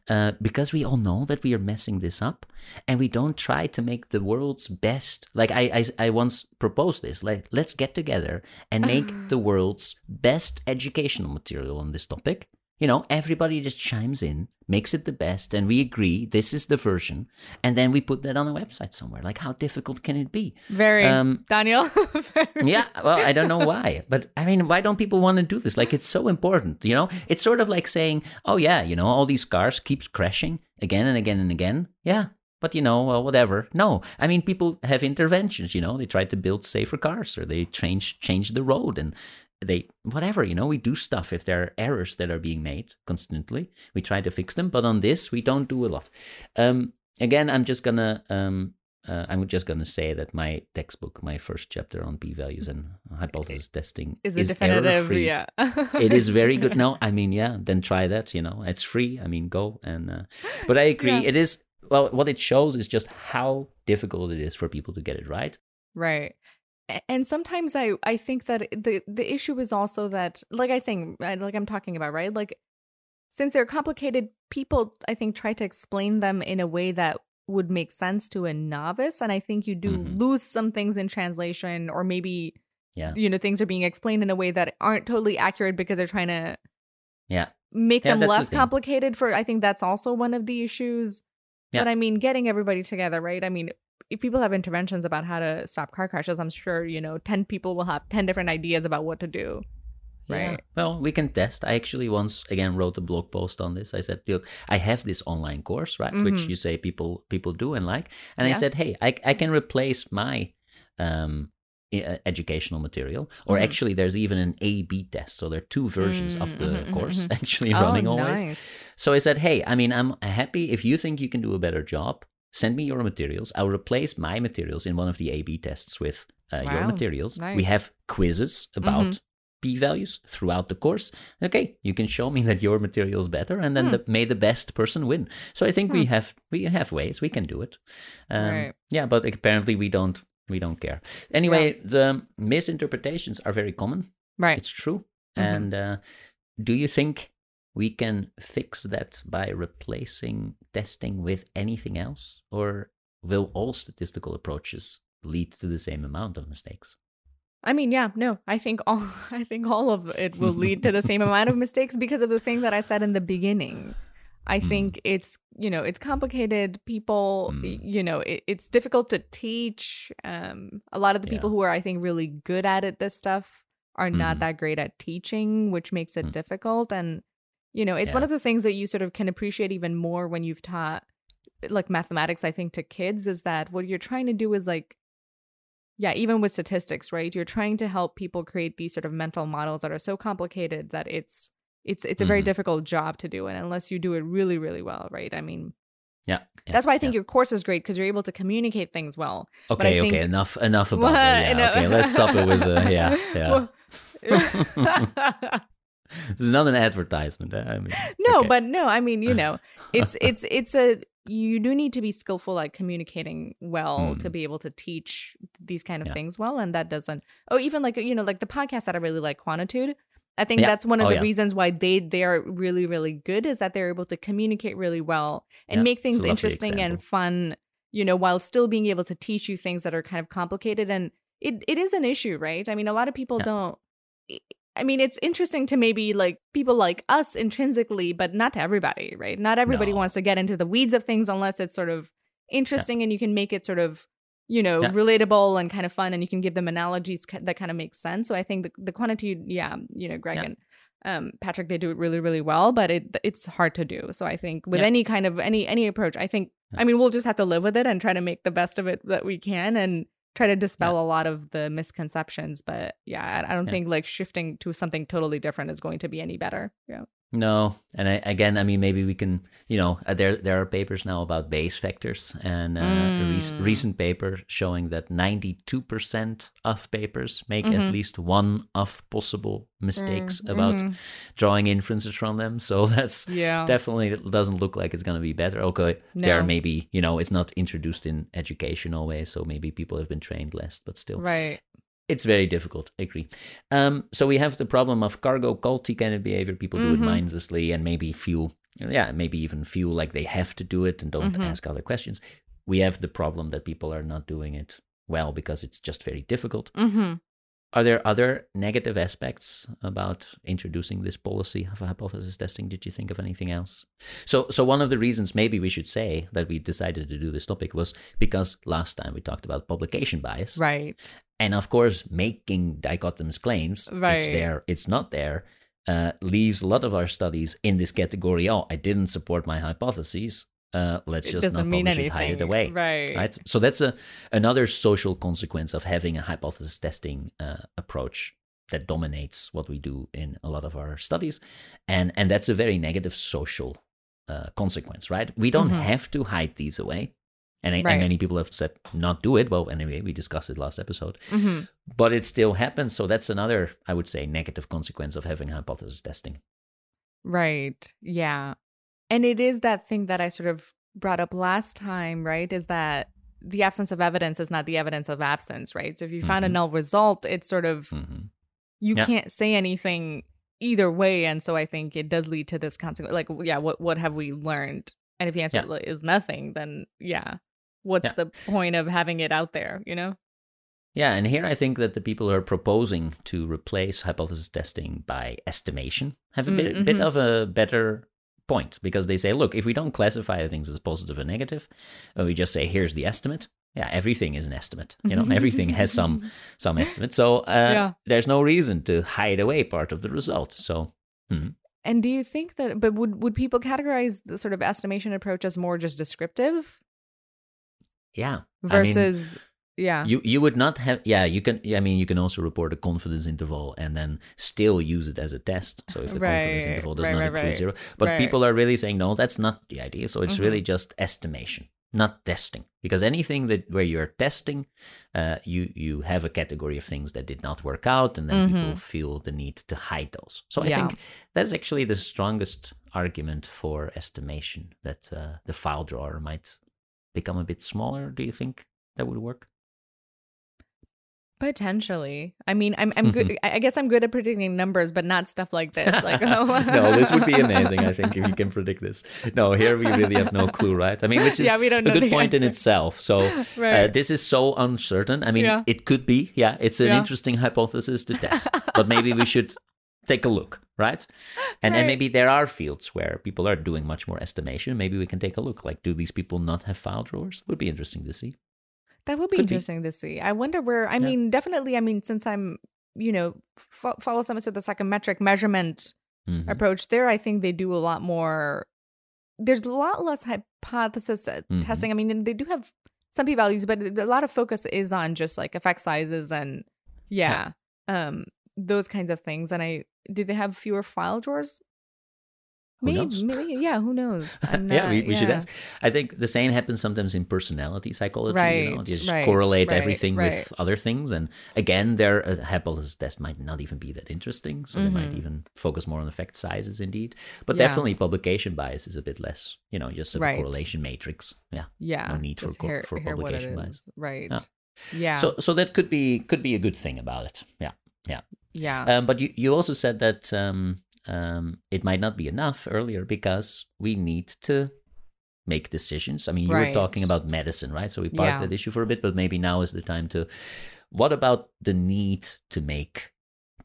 uh, because we all know that we are messing this up, and we don't try to make the world's best. Like I I, I once proposed this. Like let's get together and make [sighs] the world's best educational material on this topic. You know, everybody just chimes in, makes it the best, and we agree this is the version, and then we put that on a website somewhere. Like, how difficult can it be? very Um, daniel [laughs] Very- yeah, well, I don't know why, but I mean, why don't people want to do this? Like, it's so important, you know? It's sort of like saying, oh, yeah, you know, all these cars keep crashing again and again and again. Yeah, but you know, well, whatever. No, I mean, people have interventions, you know, they try to build safer cars or they change change the road and they whatever you know we do stuff if there are errors that are being made constantly. We try to fix them but on this we don't do a lot. Um again i'm just gonna um uh, i'm just gonna say that my textbook my first chapter on p-values and hypothesis testing is a is definitive? error-free. yeah. It is [laughs] very good. No i mean yeah then try that you know it's free. I mean go and uh, but i agree. Yeah. it is well what it shows is just how difficult it is for people to get it right. Right and sometimes i i think that the the issue is also that like i saying like i'm talking about right? Like since they're complicated people i think try to explain them in a way that would make sense to a novice and i think you do Mhm. lose some things in translation or maybe yeah. you know things are being explained in a way that aren't totally accurate because they're trying to yeah. make Yeah, them that's the less complicated for i think that's also one of the issues. Yeah. but i mean getting everybody together right? I mean if people have interventions about how to stop car crashes i'm sure you know 10 people will have 10 different ideas about what to do Yeah. Right. Well, we can test. I actually once again wrote a blog post on this. I said, "Look, I have this online course, right, which Mhm. you say people people do and like." And I said, "Hey, I I can replace my um uh, educational material or Mhm. actually there's even an A B test. So there are two versions of the Mm, mhm, course [laughs] mhm. actually running oh, always. nice. So I said, "Hey, I mean, I'm happy if you think you can do a better job, send me your materials. I'll replace my materials in one of the A/B tests with uh, your Wow, materials. We have quizzes about Mhm. p values throughout the course okay you can show me that your material is better and then Hmm. the, may the best person win so i think we Hmm. have we have ways we can do it um, Right. yeah but apparently we don't we don't care anyway the misinterpretations are very common Right. it's true Mhm. and uh, do you think we can fix that by replacing testing with anything else or will all statistical approaches lead to the same amount of mistakes I mean, yeah, no, I think all [laughs] I think all of it will lead to the same amount of mistakes because of the thing that I said in the beginning. I Mm. think it's you know it's complicated. People, Mm. you know, it, it's difficult to teach. Um, a lot of the people Yeah. who are I think really good at it, this stuff, are not Mhm. that great at teaching, which makes it Mm. difficult. And you know, it's one of the things that you sort of can appreciate even more when you've taught like mathematics. I think to kids is that what you're trying to do is like yeah, even with statistics, right? You're trying to help people create these sort of mental models that are so complicated that it's it's it's a very Mhm. difficult job to do and unless you do it really really well, right? I mean, yeah, yeah, that's why I think yeah. your course is great because you're able to communicate things well. Okay think- okay enough enough [laughs] about What? that yeah No. okay let's stop it with the yeah [laughs] yeah Well- [laughs] [laughs] this is not an advertisement eh? I mean, no, okay. but no, I mean, you know, it's [laughs] it's it's a you do need to be skillful at communicating well to Hmm. be able to teach these kind of Yeah. things well and that doesn't oh even like you know like the podcast that I really like Quantitude I think Yeah. that's one of Oh, the yeah. reasons why they they are really really good is that they're able to communicate really well and make things interesting and fun you know while still being able to teach you things that are kind of complicated and it, it is an issue right I mean a lot of people don't I mean, it's interesting to maybe like people like us intrinsically, but not to everybody, right? Not everybody No. wants to get into the weeds of things unless it's sort of interesting and you can make it sort of, you know, Yeah. relatable and kind of fun and you can give them analogies that kind of make sense. So I think the, the Quantitude, yeah, you know, Greg Yeah. and um, Patrick, they do it really, really well, but it it's hard to do. So I think with Yeah. any kind of any any approach, I think, Yeah. I mean, we'll just have to live with it and try to make the best of it that we can and try to dispel a lot of the misconceptions but yeah i, I don't Yeah. think like shifting to something totally different is going to be any better. Yeah No, and I, again, I mean, maybe we can, you know, uh, there there are papers now about Bayes factors, and uh, a rec- Mm. recent paper showing that ninety two percent of papers make at Mhm. least one of possible mistakes about Mhm. drawing inferences from them. So [laughs] that's yeah definitely doesn't look like it's going to be better. Okay, there No. maybe you know it's not introduced in educational ways, so maybe people have been trained less, but still, right it's very difficult. I agree. Um, so we have the problem of cargo culty kind of behavior. People do it Mhm. mindlessly and maybe feel, yeah, maybe even feel like they have to do it and don't Mhm. ask other questions. We have the problem that people are not doing it well because it's just very difficult. mm-hmm. Are there other negative aspects about introducing this policy of hypothesis testing? Did you think of anything else? So, so one of the reasons maybe we should say that we decided to do this topic was because last time we talked about publication bias, right and of course, making dichotomous claims, right? It's there, it's not there, uh, leaves a lot of our studies in this category. Oh, I didn't support my hypotheses. Uh, let's it just not publish it, hide it away. right Right. So that's a another social consequence of having a hypothesis testing uh, approach that dominates what we do in a lot of our studies, and and that's a very negative social uh, consequence, right? We don't Mhm. have to hide these away, and, I- Right. and many people have said not do it. Well, anyway, we discussed it last episode hmm but it still happens. So that's another, I would say, negative consequence of having hypothesis testing. right yeah and it is that thing that i sort of brought up last time right is that the absence of evidence is not the evidence of absence right so if you found a Mhm. null result it's sort of hmm you Yeah. can't say anything either way and so i think it does lead to this consequence like yeah what what have we learned and if the answer Yeah. is nothing then yeah what's Yeah. the point of having it out there you know Yeah, and here I think that the people who are proposing to replace hypothesis testing by estimation have a Mm, bit, bit of a better point because they say, look, if we don't classify things as positive and negative, and we just say, here's the estimate. Yeah, everything is an estimate. You know, everything has some [laughs] some estimate. So uh, Yeah. there's no reason to hide away part of the result. So and do you think that but would would people categorize the sort of estimation approach as more just descriptive yeah, I mean, versus yeah You you would not have yeah you can I mean you can also report a confidence interval and then still use it as a test. So if the confidence interval does right, not right, include right, zero, but right. people are really saying no, that's not the idea. So it's Mhm. really just estimation. not testing because anything that where you're testing uh, you you have a category of things that did not work out and then people Mhm. feel the need to hide those so i Yeah. think that's actually the strongest argument for estimation that uh, the file drawer might become a bit smaller do you think that would work Potentially. I mean, I'm I'm good. I I guess I'm good at predicting numbers, but not stuff like [laughs] this. Like, oh, no, this would be amazing. I think if you can predict this. No, here we really have no clue, right? I mean, which is Yeah, we don't a good point in itself. So [laughs] Right. uh, this is so uncertain. I mean, Yeah. it could be. Yeah, it's an Yeah. interesting hypothesis to test, but maybe we [laughs] should take a look, right? And Right. and maybe there are fields where people are doing much more estimation. Maybe we can take a look. Like, do these people not have file drawers? Would be interesting to see. That would be Could be. interesting to see. I wonder where. I Yeah. mean, definitely. I mean, since I'm, you know, fo- follow some of the psychometric measurement Mhm. approach there, I think they do a lot more. There's a lot less hypothesis uh, Mhm. testing. I mean, they do have some p values, but a lot of focus is on just like effect sizes and yeah, um, those kinds of things. And I do they have fewer file drawers? Maybe, maybe, yeah. Who knows? [laughs] I'm yeah, we, not- we should ask. I think the same happens sometimes in personality psychology. you know, Right, you just right, correlate right, everything right. with other things, and again, their uh, hypothesis test might not even be that interesting. So they might Mhm. even focus more on effect sizes, indeed. But Yeah. definitely, publication bias is a bit less. You know, just a correlation matrix. Yeah. Yeah, No need for just hear- for hear publication bias. Right. Yeah. Yeah. So so that could be could be a good thing about it. Yeah. Yeah. yeah. Um, but you, you also said that um, um, it might not be enough earlier because we need to make decisions. I mean, you were talking about medicine, right? So we parked Yeah. that issue for a bit, but maybe now is the time to. What about the need to make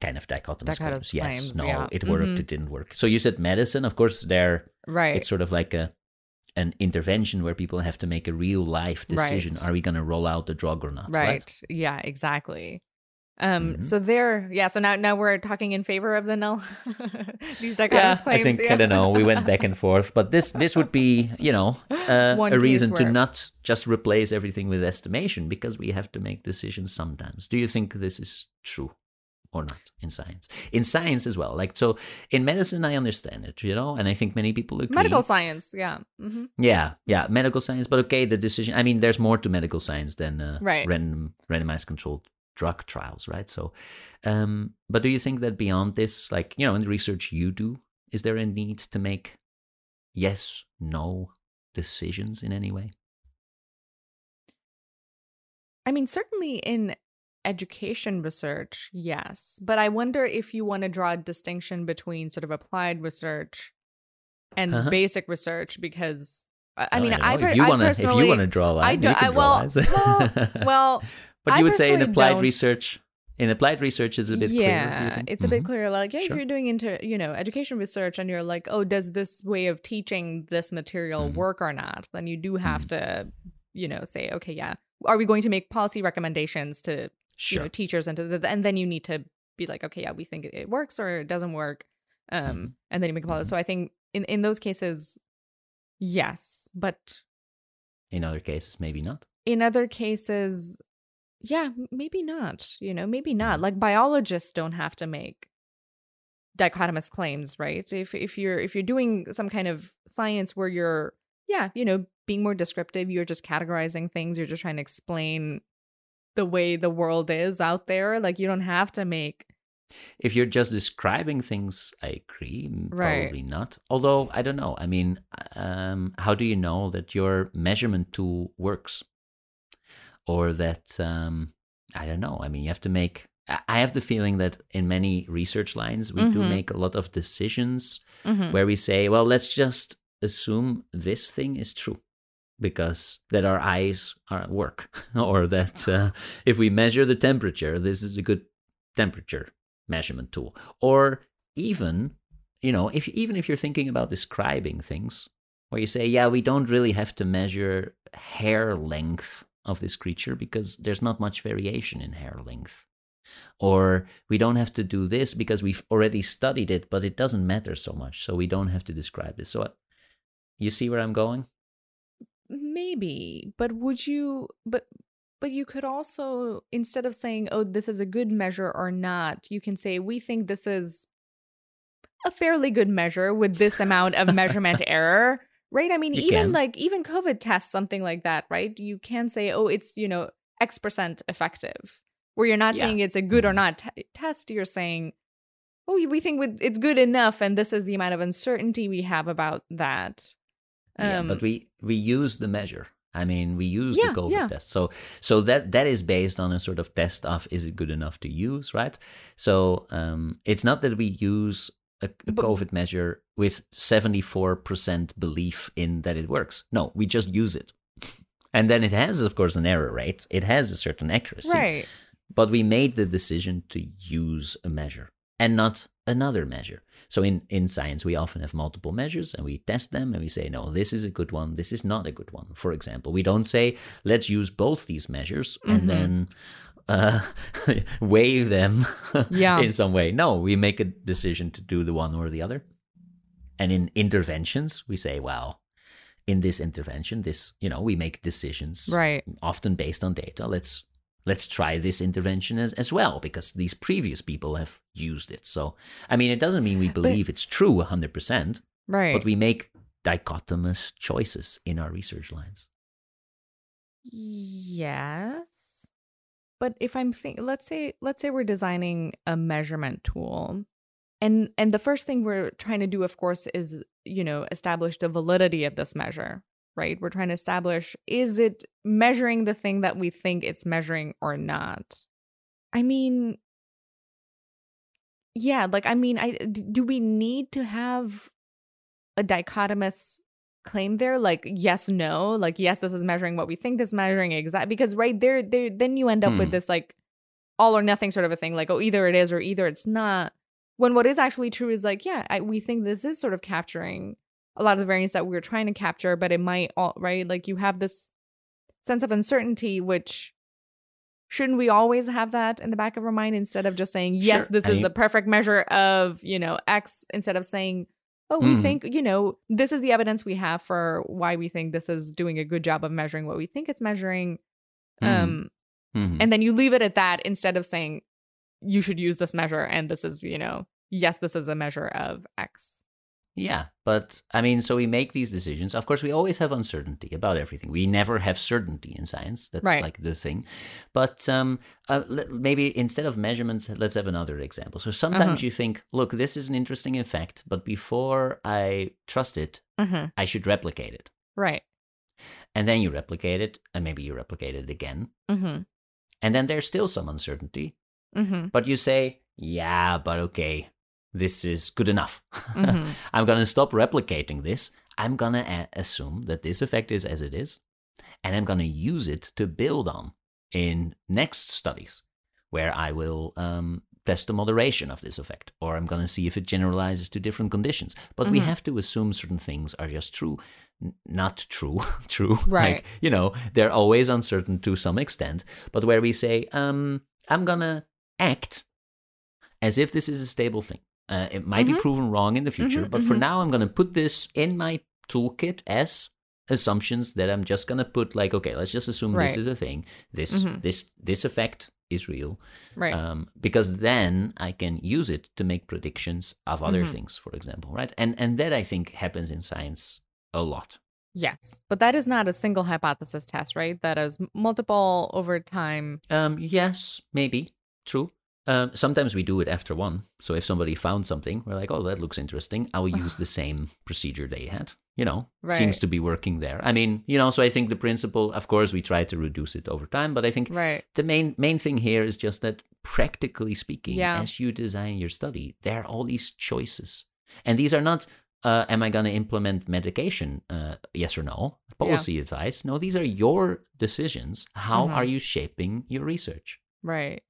kind of dichotomous Dichotomous claims? Yes, no, yeah. it worked, Mhm. it didn't work. So you said medicine, of course, there right. it's sort of like a an intervention where people have to make a real life decision: Right. Are we going to roll out the drug or not? right. Yeah, exactly. Um Mhm. so there yeah, so now now we're talking in favor of the null [laughs] these dichotomous yeah, claims. I think yeah. I don't know. We went back and [laughs] forth, but this this would be you know uh, a case reason to not just replace everything with estimation because we have to make decisions sometimes. Do you think this is true or not in science? In science as well, like so in medicine, I understand it, you know, and I think many people agree. medical science, yeah. hmm Yeah, yeah, medical science, but okay, the decision. I mean, there's more to medical science than uh, Right. random randomized controlled drug trials, right? So, um, but do you think that beyond this, like you know, in the research you do, is there a need to make yes, no decisions in any way? I mean, certainly in education research, yes. But I wonder if you want to draw a distinction between sort of applied research and Uh-huh. basic research because I, I Oh, mean, I, know. per- if you I wanna, if you want to draw a line, I do- I- well- well- well, [laughs] [laughs] but I you would say in applied don't- research, in applied research, is a bit clearer. yeah, think? it's a bit Mhm. clearer. Like, yeah, Sure. if you're doing into you know education research and you're like, oh, does this way of teaching this material Mhm. work or not? Then you do have Mm-hmm. to, you know, say, okay, yeah, are we going to make policy recommendations to you Sure. know teachers and to the, and then you need to be like, okay, yeah, we think it, it works or it doesn't work, um, Mhm. and then you make a policy. Mhm. So I think in in those cases, yes, but in other cases, maybe not. in other cases yeah maybe not you know maybe not Mhm. like biologists don't have to make dichotomous claims right if if you're if you're doing some kind of science where you're yeah you know being more descriptive you're just categorizing things you're just trying to explain the way the world is out there like you don't have to make If you're just describing things, I agree. Right. Probably not. Although I don't know. I mean, um, how do you know that your measurement tool works, or that um, I don't know. I mean, you have to make. I have the feeling that in many research lines, we do Mhm. make a lot of decisions Mhm. where we say, well, let's just assume this thing is true because that our eyes are at work [laughs] or that uh, if we measure the temperature this is a good temperature measurement tool or even you know if even if you're thinking about describing things where you say yeah we don't really have to measure hair length of this creature because there's not much variation in hair length. Or we don't have to do this because we've already studied it but it doesn't matter so much so we don't have to describe this so uh, you see where i'm going? Maybe but would you but but you could also instead of saying oh this is a good measure or not you can say we think this is a fairly good measure with this amount of measurement [laughs] error Right? I mean, You even can. like even COVID tests something like that, right? You can say, "Oh, it's, you know, X percent effective." Where you're not Yeah. saying it's a good or Mhm. not t- test, you're saying, "Oh, we think it's good enough and this is the amount of uncertainty we have about that." yeah, Um, but we we use the measure. I mean, we use Yeah, the COVID yeah. test. So so that that is based on a sort of test of is it good enough to use, right? So um, it's not that we use a, a But- COVID measure with seventy four percent belief in that it works. No, we just use it, and then it has, of course, an error rate. It has a certain accuracy, right. but we made the decision to use a measure and not another measure. So in, in science, we often have multiple measures and we test them and we say, no, this is a good one, this is not a good one. For example, we don't say, let's use both these measures Mhm. and then uh, [laughs] weigh them [laughs] Yeah. in some way. No, we make a decision to do the one or the other. And in interventions, we say, well, in this intervention, this, you know, we make decisions Right. often based on data. Let's let's try this intervention as, as well because these previous people have used it. So I mean, it doesn't mean we believe it's true hundred percent, Right. but we make dichotomous choices in our research lines. Yes. But if I'm think let's say let's say we're designing a measurement tool and and the first thing we're trying to do of course is you know establish the validity of this measure, right? We're trying to establish is it measuring the thing that we think it's measuring or not. I mean yeah, like I mean i do we need to have a dichotomous claim there like yes no like yes this is measuring what we think this measuring exact because right there there then you end up with Hmm. this like all or nothing sort of a thing like oh either it is or either it's not when what is actually true is like yeah I, we think this is sort of capturing a lot of the variants that we're trying to capture but it might all right like you have this sense of uncertainty which shouldn't we always have that in the back of our mind instead of just saying yes Sure. this I is mean- the perfect measure of you know x instead of saying oh we Mhm. think you know this is the evidence we have for why we think this is doing a good job of measuring what we think it's measuring Mhm. um Mhm. and then you leave it at that instead of saying you should use this measure and this is you know yes this is a measure of x Yeah, but I mean, so we make these decisions. Of course, we always have uncertainty about everything. We never have certainty in science. That's Right. like the thing. But um, uh, maybe instead of measurements, let's have another example. So sometimes Uh-huh. you think, look, this is an interesting effect, but before I trust it, mm-hmm. I should replicate it. right And then you replicate it, and maybe you replicate it again. mm-hmm. And then there's still some uncertainty, but you say, yeah, but okay, this is good enough. Mhm. [laughs] I'm going to stop replicating this. I'm going to a- assume that this effect is as it is, and I'm going to use it to build on in next studies where I will um, test the moderation of this effect, or I'm going to see if it generalizes to different conditions. But we Mhm. have to assume certain things are just true, N- not true, [laughs] true. Right. Like, you know, they're always uncertain to some extent, but where we say, um, I'm going to act as if this is a stable thing. Uh, it might be Mhm. proven wrong in the future, Mhm, but for mhm. now, I'm going to put this in my toolkit as assumptions that I'm just going to put like, okay, let's just assume this is a thing. This Mhm. this this effect is real, right um, because then I can use it to make predictions of other Mhm. things, for example, right? And and that I think happens in science a lot. yes but that is not a single hypothesis test right that is multiple over time Um, yes, maybe true. Um, sometimes we do it after one. So if somebody found something, we're like, oh, that looks interesting. I will use [sighs] the same procedure they had. You know, seems to be working there. I mean, you know, so I think the principle, of course, we try to reduce it over time, but I think right the main main thing here is just that practically speaking, Yeah. as you design your study, there are all these choices, and these are not. Uh, am I going to implement medication? Uh, yes or no? Policy advice? No, these are your decisions. How Mhm. are you shaping your research? right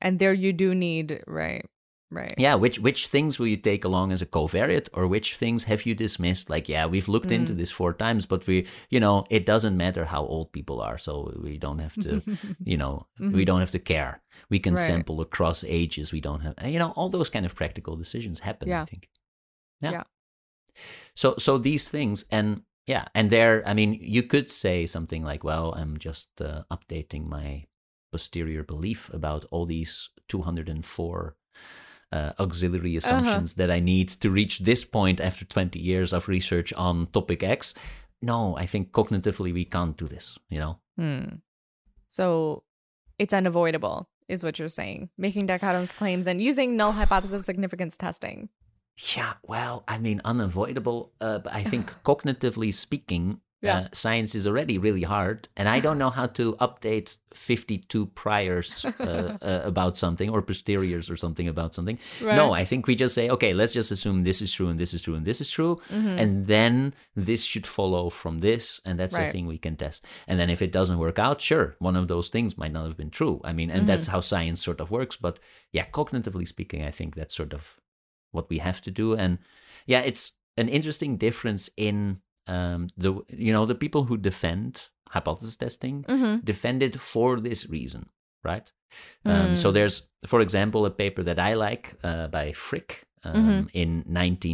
and there you do need right right Yeah, which which things will you take along as a covariate, or which things have you dismissed? Like, yeah, we've looked into Mm. this four times, but we, you know, it doesn't matter how old people are, so we don't have to, [laughs] you know, we Mhm. don't have to care. We can Right. sample across ages. We don't have, you know, all those kind of practical decisions happen. yeah. I think. Yeah. Yeah. So so these things and yeah, and there, I mean, you could say something like, well, I'm just uh, updating my posterior belief about all these 204 uh, auxiliary assumptions that I need to reach this point after 20 years of research on topic X. No, I think cognitively we can't do this, you know? Hmm. So it's unavoidable, is what you're saying. Making dichotomous claims and using null hypothesis significance testing. Yeah, well, I mean, unavoidable. Uh, but I [sighs] think cognitively speaking, Yeah. uh, science is already really hard, and I don't know how to update fifty-two priors uh, [laughs] uh, about something or posteriors or something about something. No, I think we just say, okay, let's just assume this is true and this is true and this is true, Mhm. and then this should follow from this, and that's the Right. thing we can test. And then if it doesn't work out, sure, one of those things might not have been true. I mean, and Mm-hmm. that's how science sort of works. But yeah, cognitively speaking, I think that's sort of what we have to do. And yeah, it's an interesting difference in um, the you know the people who defend hypothesis testing Mhm. defend it for this reason, right? Um, so Mm. there's, for example, a paper that I like uh, by Frick. Um, Mhm. In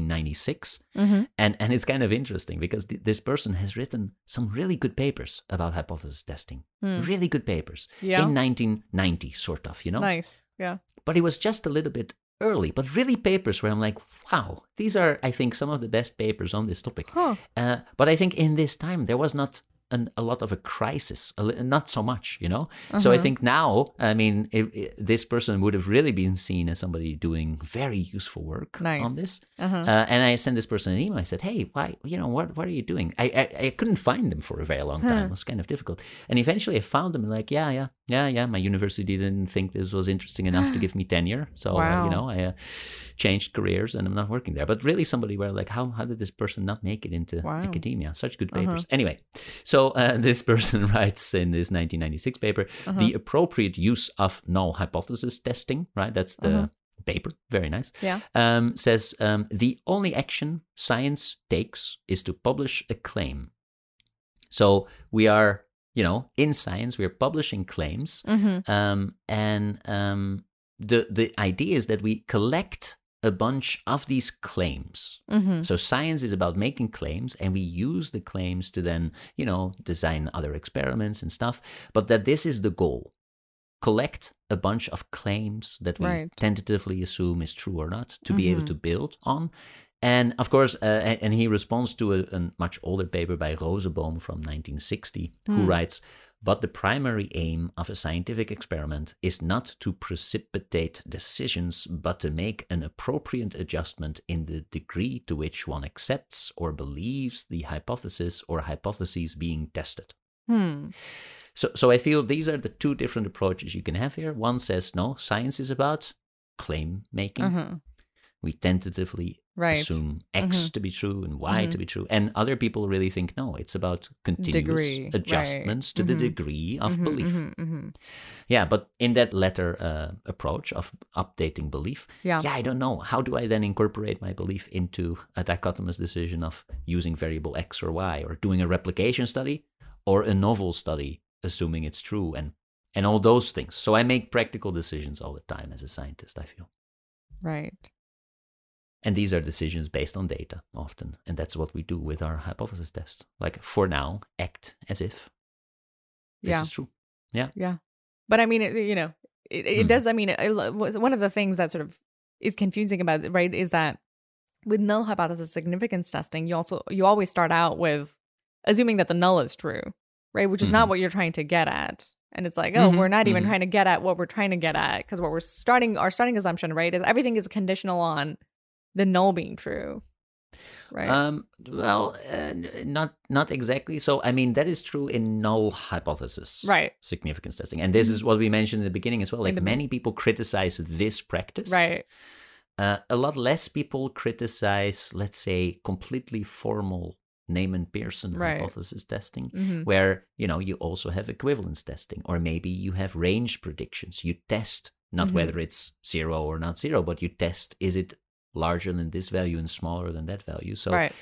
1996, Mhm. and and it's kind of interesting because th- this person has written some really good papers about hypothesis testing, Hmm. really good papers Yeah. in 1990, sort of, you know Nice. Yeah. but it was just a little bit early. But really, papers where I'm like, wow, these are, I think, some of the best papers on this topic. Huh. Uh, but I think in this time, there was not an, a lot of a crisis, a, not so much, you know? So I Uh-huh. think now, I mean, if, if this person would have really been seen as somebody doing very useful work Nice. on this. Uh-huh. Uh, and I sent this person an email. I said, "Hey, why? You know, what? What are you doing?" I I, I couldn't find them for a very long time. Huh. It was kind of difficult. And eventually, I found them. Like, yeah, yeah, yeah, yeah. My university didn't think this was interesting enough to [gasps] give me tenure, so uh, you know, I uh, changed careers and I'm not working there. But really, somebody were like, "How how did this person not make it into Wow. academia? Such good Uh-huh. papers." Anyway, so uh, [laughs] this person [laughs] writes in this 1996 paper, Uh-huh. the appropriate use of null hypothesis testing. Right, that's the Uh-huh. paper. Very nice Yeah. um, says um, the only action science takes is to publish a claim. So we are, you know, in science, we are publishing claims, Mm-hmm. um, and um, the the idea is that we collect a bunch of these claims. Mm-hmm. So science is about making claims, and we use the claims to then, you know, design other experiments and stuff. But that this is the goal: collect a bunch of claims that we Right. tentatively assume is true or not, to be able Mhm. to build on. And of course, uh, and he responds to a, a much older paper by Rozeboom from 1960, who Hmm. writes, but the primary aim of a scientific experiment is not to precipitate decisions, but to make an appropriate adjustment in the degree to which one accepts or believes the hypothesis or hypotheses being tested. Hmm. So, so I feel these are the two different approaches you can have here. One says, no, science is about claim making. Uh-huh. We tentatively Right. assume X to be true and Y to Mhm. be true. And other people really think, no, it's about continuous Degree, right. adjustments to the Mhm. degree of Mhm, belief. mhm, mhm. Yeah, but in that latter uh, approach of updating belief, Yeah. yeah, I don't know. How do I then incorporate my belief into a dichotomous decision of using variable X or Y or doing a replication study or a novel study, assuming it's true and and all those things. So I make practical decisions all the time as a scientist, I feel. Right. And these are decisions based on data often. And that's what we do with our hypothesis tests. Like for now, act as if this Yeah. is true. Yeah. Yeah. But I mean, it, you know, it, it Hmm. does. I mean, it, one of the things that sort of is confusing about it, right, is that with null hypothesis significance testing, you also you always start out with assuming that the null is true, right, which is not Mhm. what you're trying to get at. And it's like, oh, Mhm, we're not even mhm. trying to get at what we're trying to get at because what we're starting our starting assumption, right, is everything is conditional on the null being true, right? Um, well, uh, not not exactly. So, I mean, that is true in null hypothesis right. significance testing, and this is what we mentioned in the beginning as well. Like the- many people criticize this practice, Right. Uh, a lot less people criticize, let's say, completely formal Neyman Pearson Right. hypothesis testing, hmm where you know you also have equivalence testing, or maybe you have range predictions. You test not Mhm. whether it's zero or not zero, but you test is it larger than this value and smaller than that value. So right.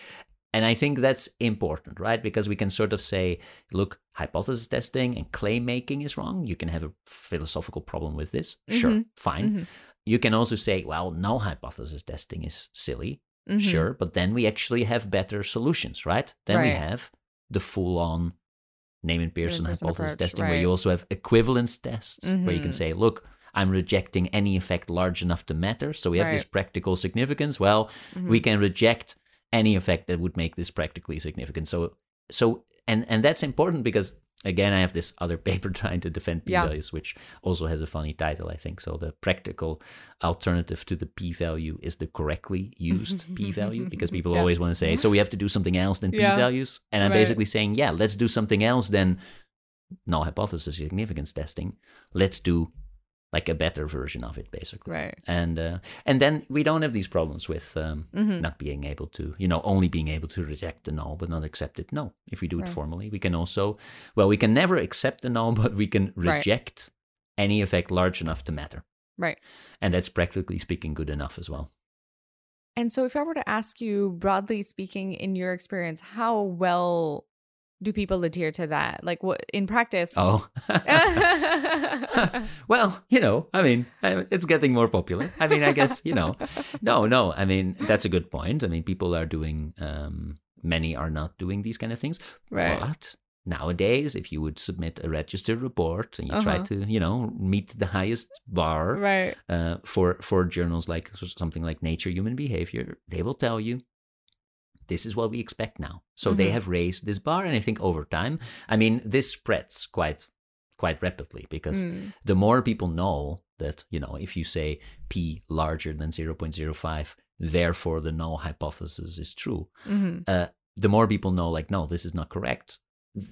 and I think that's important, right? Because we can sort of say, look, hypothesis testing and claim making is wrong. You can have a philosophical problem with this. Sure, Mhm. fine. Mhm. You can also say, well, no hypothesis testing is silly. Mhm. Sure, but then we actually have better solutions, right? Then we have the full on Neyman Pearson hypothesis approach, testing, where you also have equivalence tests, where you can Mhm. say, look, I'm rejecting any effect large enough to matter. So we have this practical significance. Well, Mhm. we can reject any effect that would make this practically significant. So, so, and and that's important because again, I have this other [laughs] paper trying to defend p-values, which also has a funny title, I think. So the practical alternative to the p-value is the correctly used p-value because [laughs] people Yeah. always want to say, so we have to do something else than Yeah. p-values, and I'm Right. basically saying, yeah, let's do something else than null hypothesis significance testing. Let's do like a better version of it, basically Right. and uh, and then we don't have these problems with um, Mhm. not being able to you know only being able to reject the null but not accept it no if we do it formally we can also well we can never accept the null [laughs] but we can Right. reject any effect large enough to matter Right. and that's practically speaking good enough as well And so, if I were to ask you, broadly speaking, in your experience, how well do people adhere to that? Like, what in practice? oh [laughs] [laughs] well you know i mean it's getting more popular i mean i guess you know [laughs] no no i mean that's a good point i mean people are doing um many are not doing these kind of things right. But nowadays, if you would submit a registered report and you try Uh-huh. to, you know, meet the highest bar Right. uh, for for journals like something like Nature Human Behavior, they will tell you this is what we expect now. So they Mhm. have raised this bar, and I think over time, I mean, this spreads quite quite rapidly because Mm. the more people know that, you know, if you say p larger than 0.05, therefore the null hypothesis is true Mhm. uh, the more people know, like, no, this is not correct,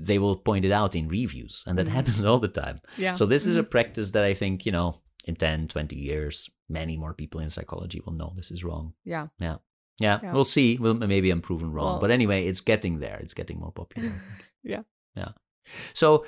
they will point it out in reviews. And that Mhm. happens [laughs] all the time. Yeah. So, this is a Mhm. practice that I think, you know, in 10, 20 years, many more people in psychology will know this is wrong. yeah. Yeah, Yeah. we'll see. Well, maybe I'm proven wrong. Well- but anyway, it's getting there. It's getting more popular. [laughs] Yeah. Yeah. So,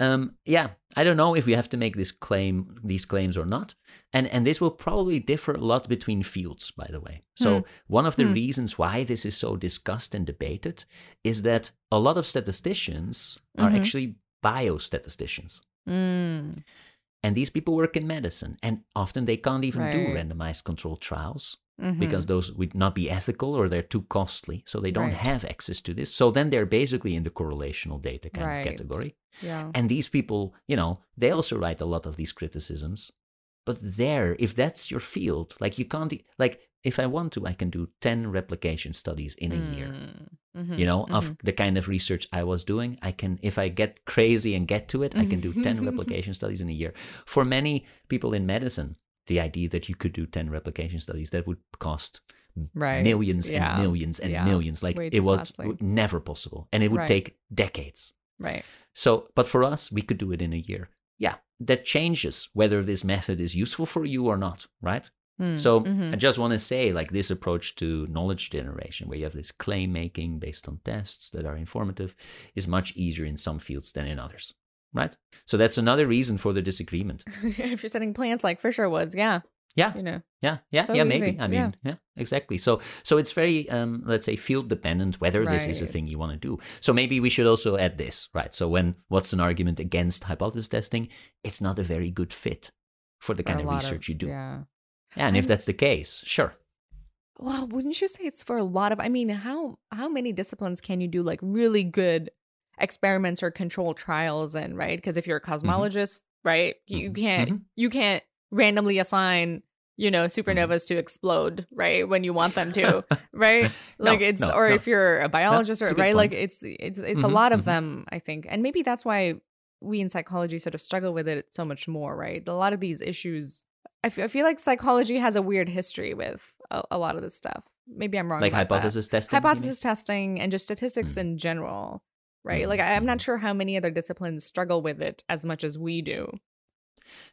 um, yeah, I don't know if we have to make this claim, these claims or not, and and this will probably differ a lot between fields. By the way, so one of the Hmm. reasons why this is so discussed and debated is that a lot of statisticians are Mhm. actually biostatisticians. Mm. And these people work in medicine, and often they can't even do randomized controlled trials Mhm. because those would not be ethical or they're too costly. So they don't Right. have access to this. So then they're basically in the correlational data kind Right. of category. yeah. And these people, you know, they also write a lot of these criticisms. But there, if that's your field, like you can't, like if I want to, I can do 10 replication studies in a year. Mm. Mhm. You know, Mhm. of the kind of research I was doing, I can, if I get crazy and get to it, I can do 10 [laughs] replication studies in a year. For many people in medicine, the idea that you could do 10 replication studies, that would cost right. millions yeah. and millions and Yeah. millions. Like Way it was never possible. And it would Right. take decades. Right. So, but for us, we could do it in a year. Yeah, that changes whether this method is useful for you or not, right? Mm. So, Mhm. I just want to say, like, this approach to knowledge generation, where you have this claim making based on tests that are informative, is much easier in some fields than in others, right? So, that's another reason for the disagreement. [laughs] if you're studying plants, like Fisher was, yeah. Yeah, You know. yeah, yeah, So yeah, maybe. I mean, yeah. yeah. exactly. So, so it's very, um, let's say, field dependent whether this is a thing you want to do. So maybe we should also add this, right? So when what's an argument against hypothesis testing? It's not a very good fit for the for kind of research you do. Yeah. Yeah, and if I'm- that's the case, sure. Well, wouldn't you say it's for a lot of I mean, how how many disciplines can you do like really good experiments or control trials in, right? Because if you're a cosmologist, right, you Mhm. can't Mhm. you can't randomly assign, you know, supernovas to explode, right? When you want them to, [laughs] right? [laughs] No, Like it's no, or no. if you're a biologist a or good right, like it's it's it's a Mhm, lot of them, I think. And maybe that's why we in psychology sort of struggle with it so much more, right? A lot of these issues I fe- I feel like psychology has a weird history with a, a lot of this stuff. Maybe I'm wrong. Like about that. hypothesis testing. hypothesis testing, and just statistics Mm. in general, right? Mm, Like I'm not sure how many other disciplines struggle with it as much as we do.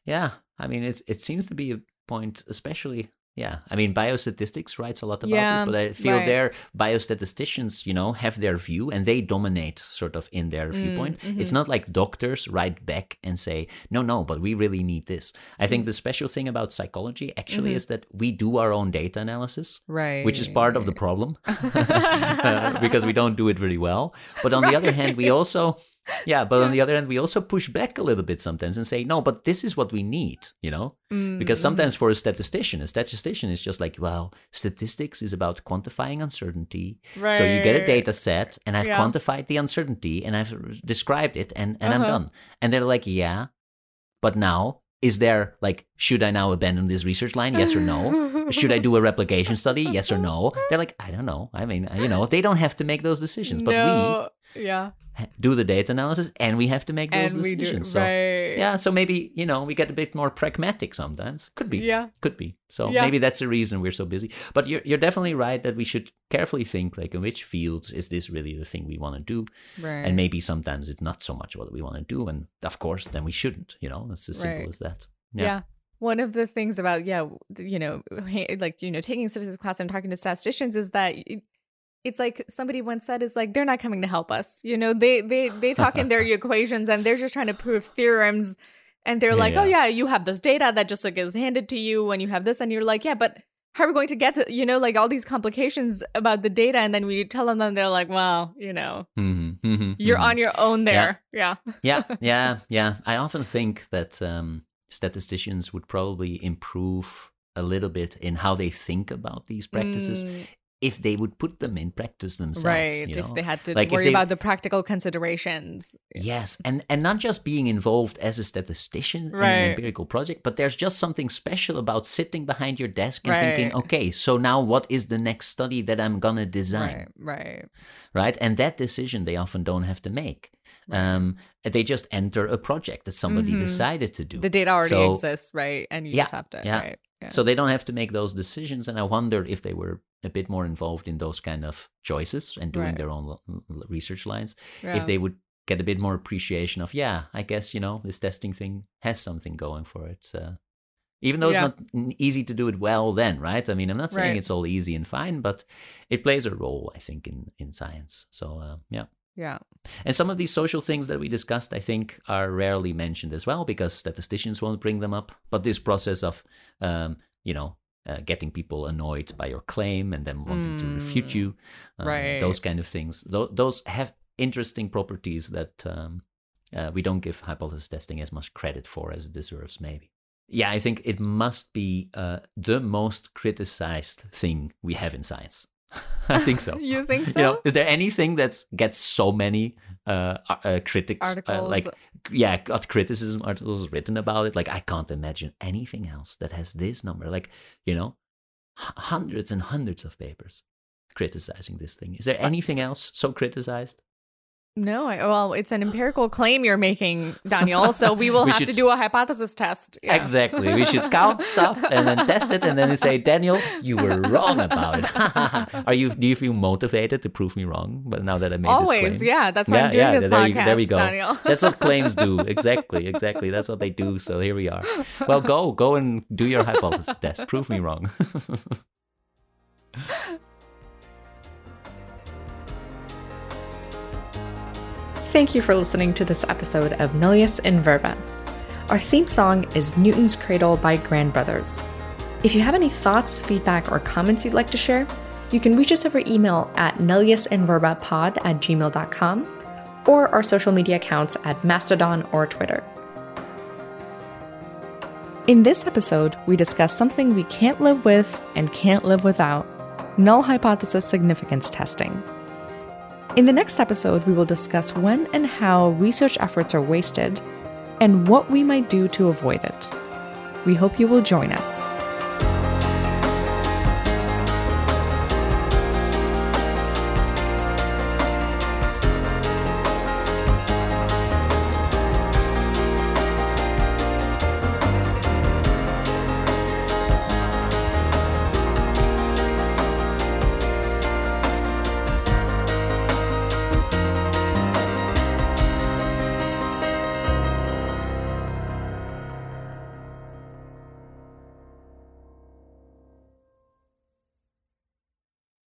Yeah, I mean, it's it seems to be a point, especially. Yeah, I mean, biostatistics writes a lot about Yeah, this, but I feel right. there biostatisticians, you know, have their view and they dominate sort of in their Mm, viewpoint. It's mhm. not like doctors write back and say, no, no, but we really need this. I think the special thing about psychology actually Mhm. is that we do our own data analysis, Right. which is part of the problem uh, [laughs] [laughs] because we don't do it very well. But on the other hand, we also, yeah, but on the other hand, we also push back a little bit sometimes and say, no, but this is what we need, you know? Because Mm, sometimes for a statistician, a statistician is just like, well, statistics is about quantifying uncertainty. right. So you get a data set, and I've Yeah. quantified the uncertainty, and I've described it, and, and I'm Uh-huh. done. And they're like, yeah, but now is there like should I now abandon this research line? Yes or no? should I do a replication study? Yes or no? They're like, I don't know. I mean, you know, they don't have to make those decisions, but no. Yeah do the data analysis and we have to make those and decisions. Do, so yeah, so maybe you know we get a bit more pragmatic sometimes. Could be. Yeah. Could be. So yeah. maybe that's the reason we're so busy. But you're you're definitely right that we should carefully think like in which fields is this really the thing we want to do, right. and maybe sometimes it's not so much what we want to do, and of course then we shouldn't. You know, it's as simple right. as that. yeah. yeah one of the things about yeah you know [laughs] like you know taking statistics class and talking to statisticians is that it's like somebody once said is like they're not coming to help us you know they they they talk in their [laughs] equations and they're just trying to prove theorems and they're like Yeah. oh yeah you have this data that just like is handed to you and you have this and you're like yeah but how are we going to get the, you know like all these complications about the data and then we tell them and they're like well you know Mhm, mhm, you're mhm. on your own there yeah yeah, [laughs] yeah, yeah. I often think that um, statisticians would probably improve a little bit in how they think about these practices Mm, if they would put them in practice themselves. right you if they had to Like, worry they- about the practical considerations Yes, and and not just being involved as a statistician in an empirical project, but there's just something special about sitting behind your desk and thinking, okay, so now what is the next study that I'm gonna design, right right right? And that decision they often don't have to make. Um, they just enter a project that somebody Mhm. decided to do. the data already So- exists right and you Yeah, just have to yeah. right So they don't have to make those decisions. And I wonder if they were a bit more involved in those kind of choices and doing Right. their own research lines. Yeah. If they would get a bit more appreciation of, yeah, I guess, you know, this testing thing has something going for it. Uh, even though Yeah. it's not easy to do it well then, right? I mean, I'm not saying Right. it's all easy and fine, but it plays a role, I think, in, in science. So, uh, yeah. Yeah And some of these social things that we discussed, I think, are rarely mentioned as well because statisticians won't bring them up. But this process of, um, you know, uh, getting people annoyed by your claim and then wanting to refute Mm, you, um, right. those kind of things, th- those have interesting properties that um, uh, we don't give hypothesis testing as much credit for as it deserves, maybe. Yeah, I think it must be uh, the most criticized thing we have in science. I think so. [laughs] you think so You know, is there anything that gets so many uh, uh, critics, uh, like yeah, got criticism articles written about it? Like I can't imagine anything else that has this number. Like you know, h- hundreds and hundreds of papers criticizing this thing. Is there So- anything else so criticized? No, I, well, it's an empirical claim you're making, Daniel. So we will [laughs] We have to do a hypothesis test. Yeah. Exactly. We should count [laughs] stuff and then test it, and then say, Daniel, you were wrong about it. [laughs] Are you? Do you feel motivated to prove me wrong? But now that I made this Always, claim? yeah. That's why I'm doing this there, podcast, you, there we go. Daniel. That's what claims do. Exactly, exactly. That's what they do. So here we are. Well, go, go and do your hypothesis test. Prove me wrong. Thank you for listening to this episode of Nullius in Verba. Our theme song is Newton's Cradle by Grand Brothers. If you have any thoughts, feedback, or comments you'd like to share, you can reach us over email at nulliusinverbapod at gmail.com or our social media accounts at Mastodon or Twitter. In this episode, we discuss something we can't live with and can't live without null hypothesis significance testing. In the next episode, we will discuss when and how research efforts are wasted and what we might do to avoid it. We hope you will join us.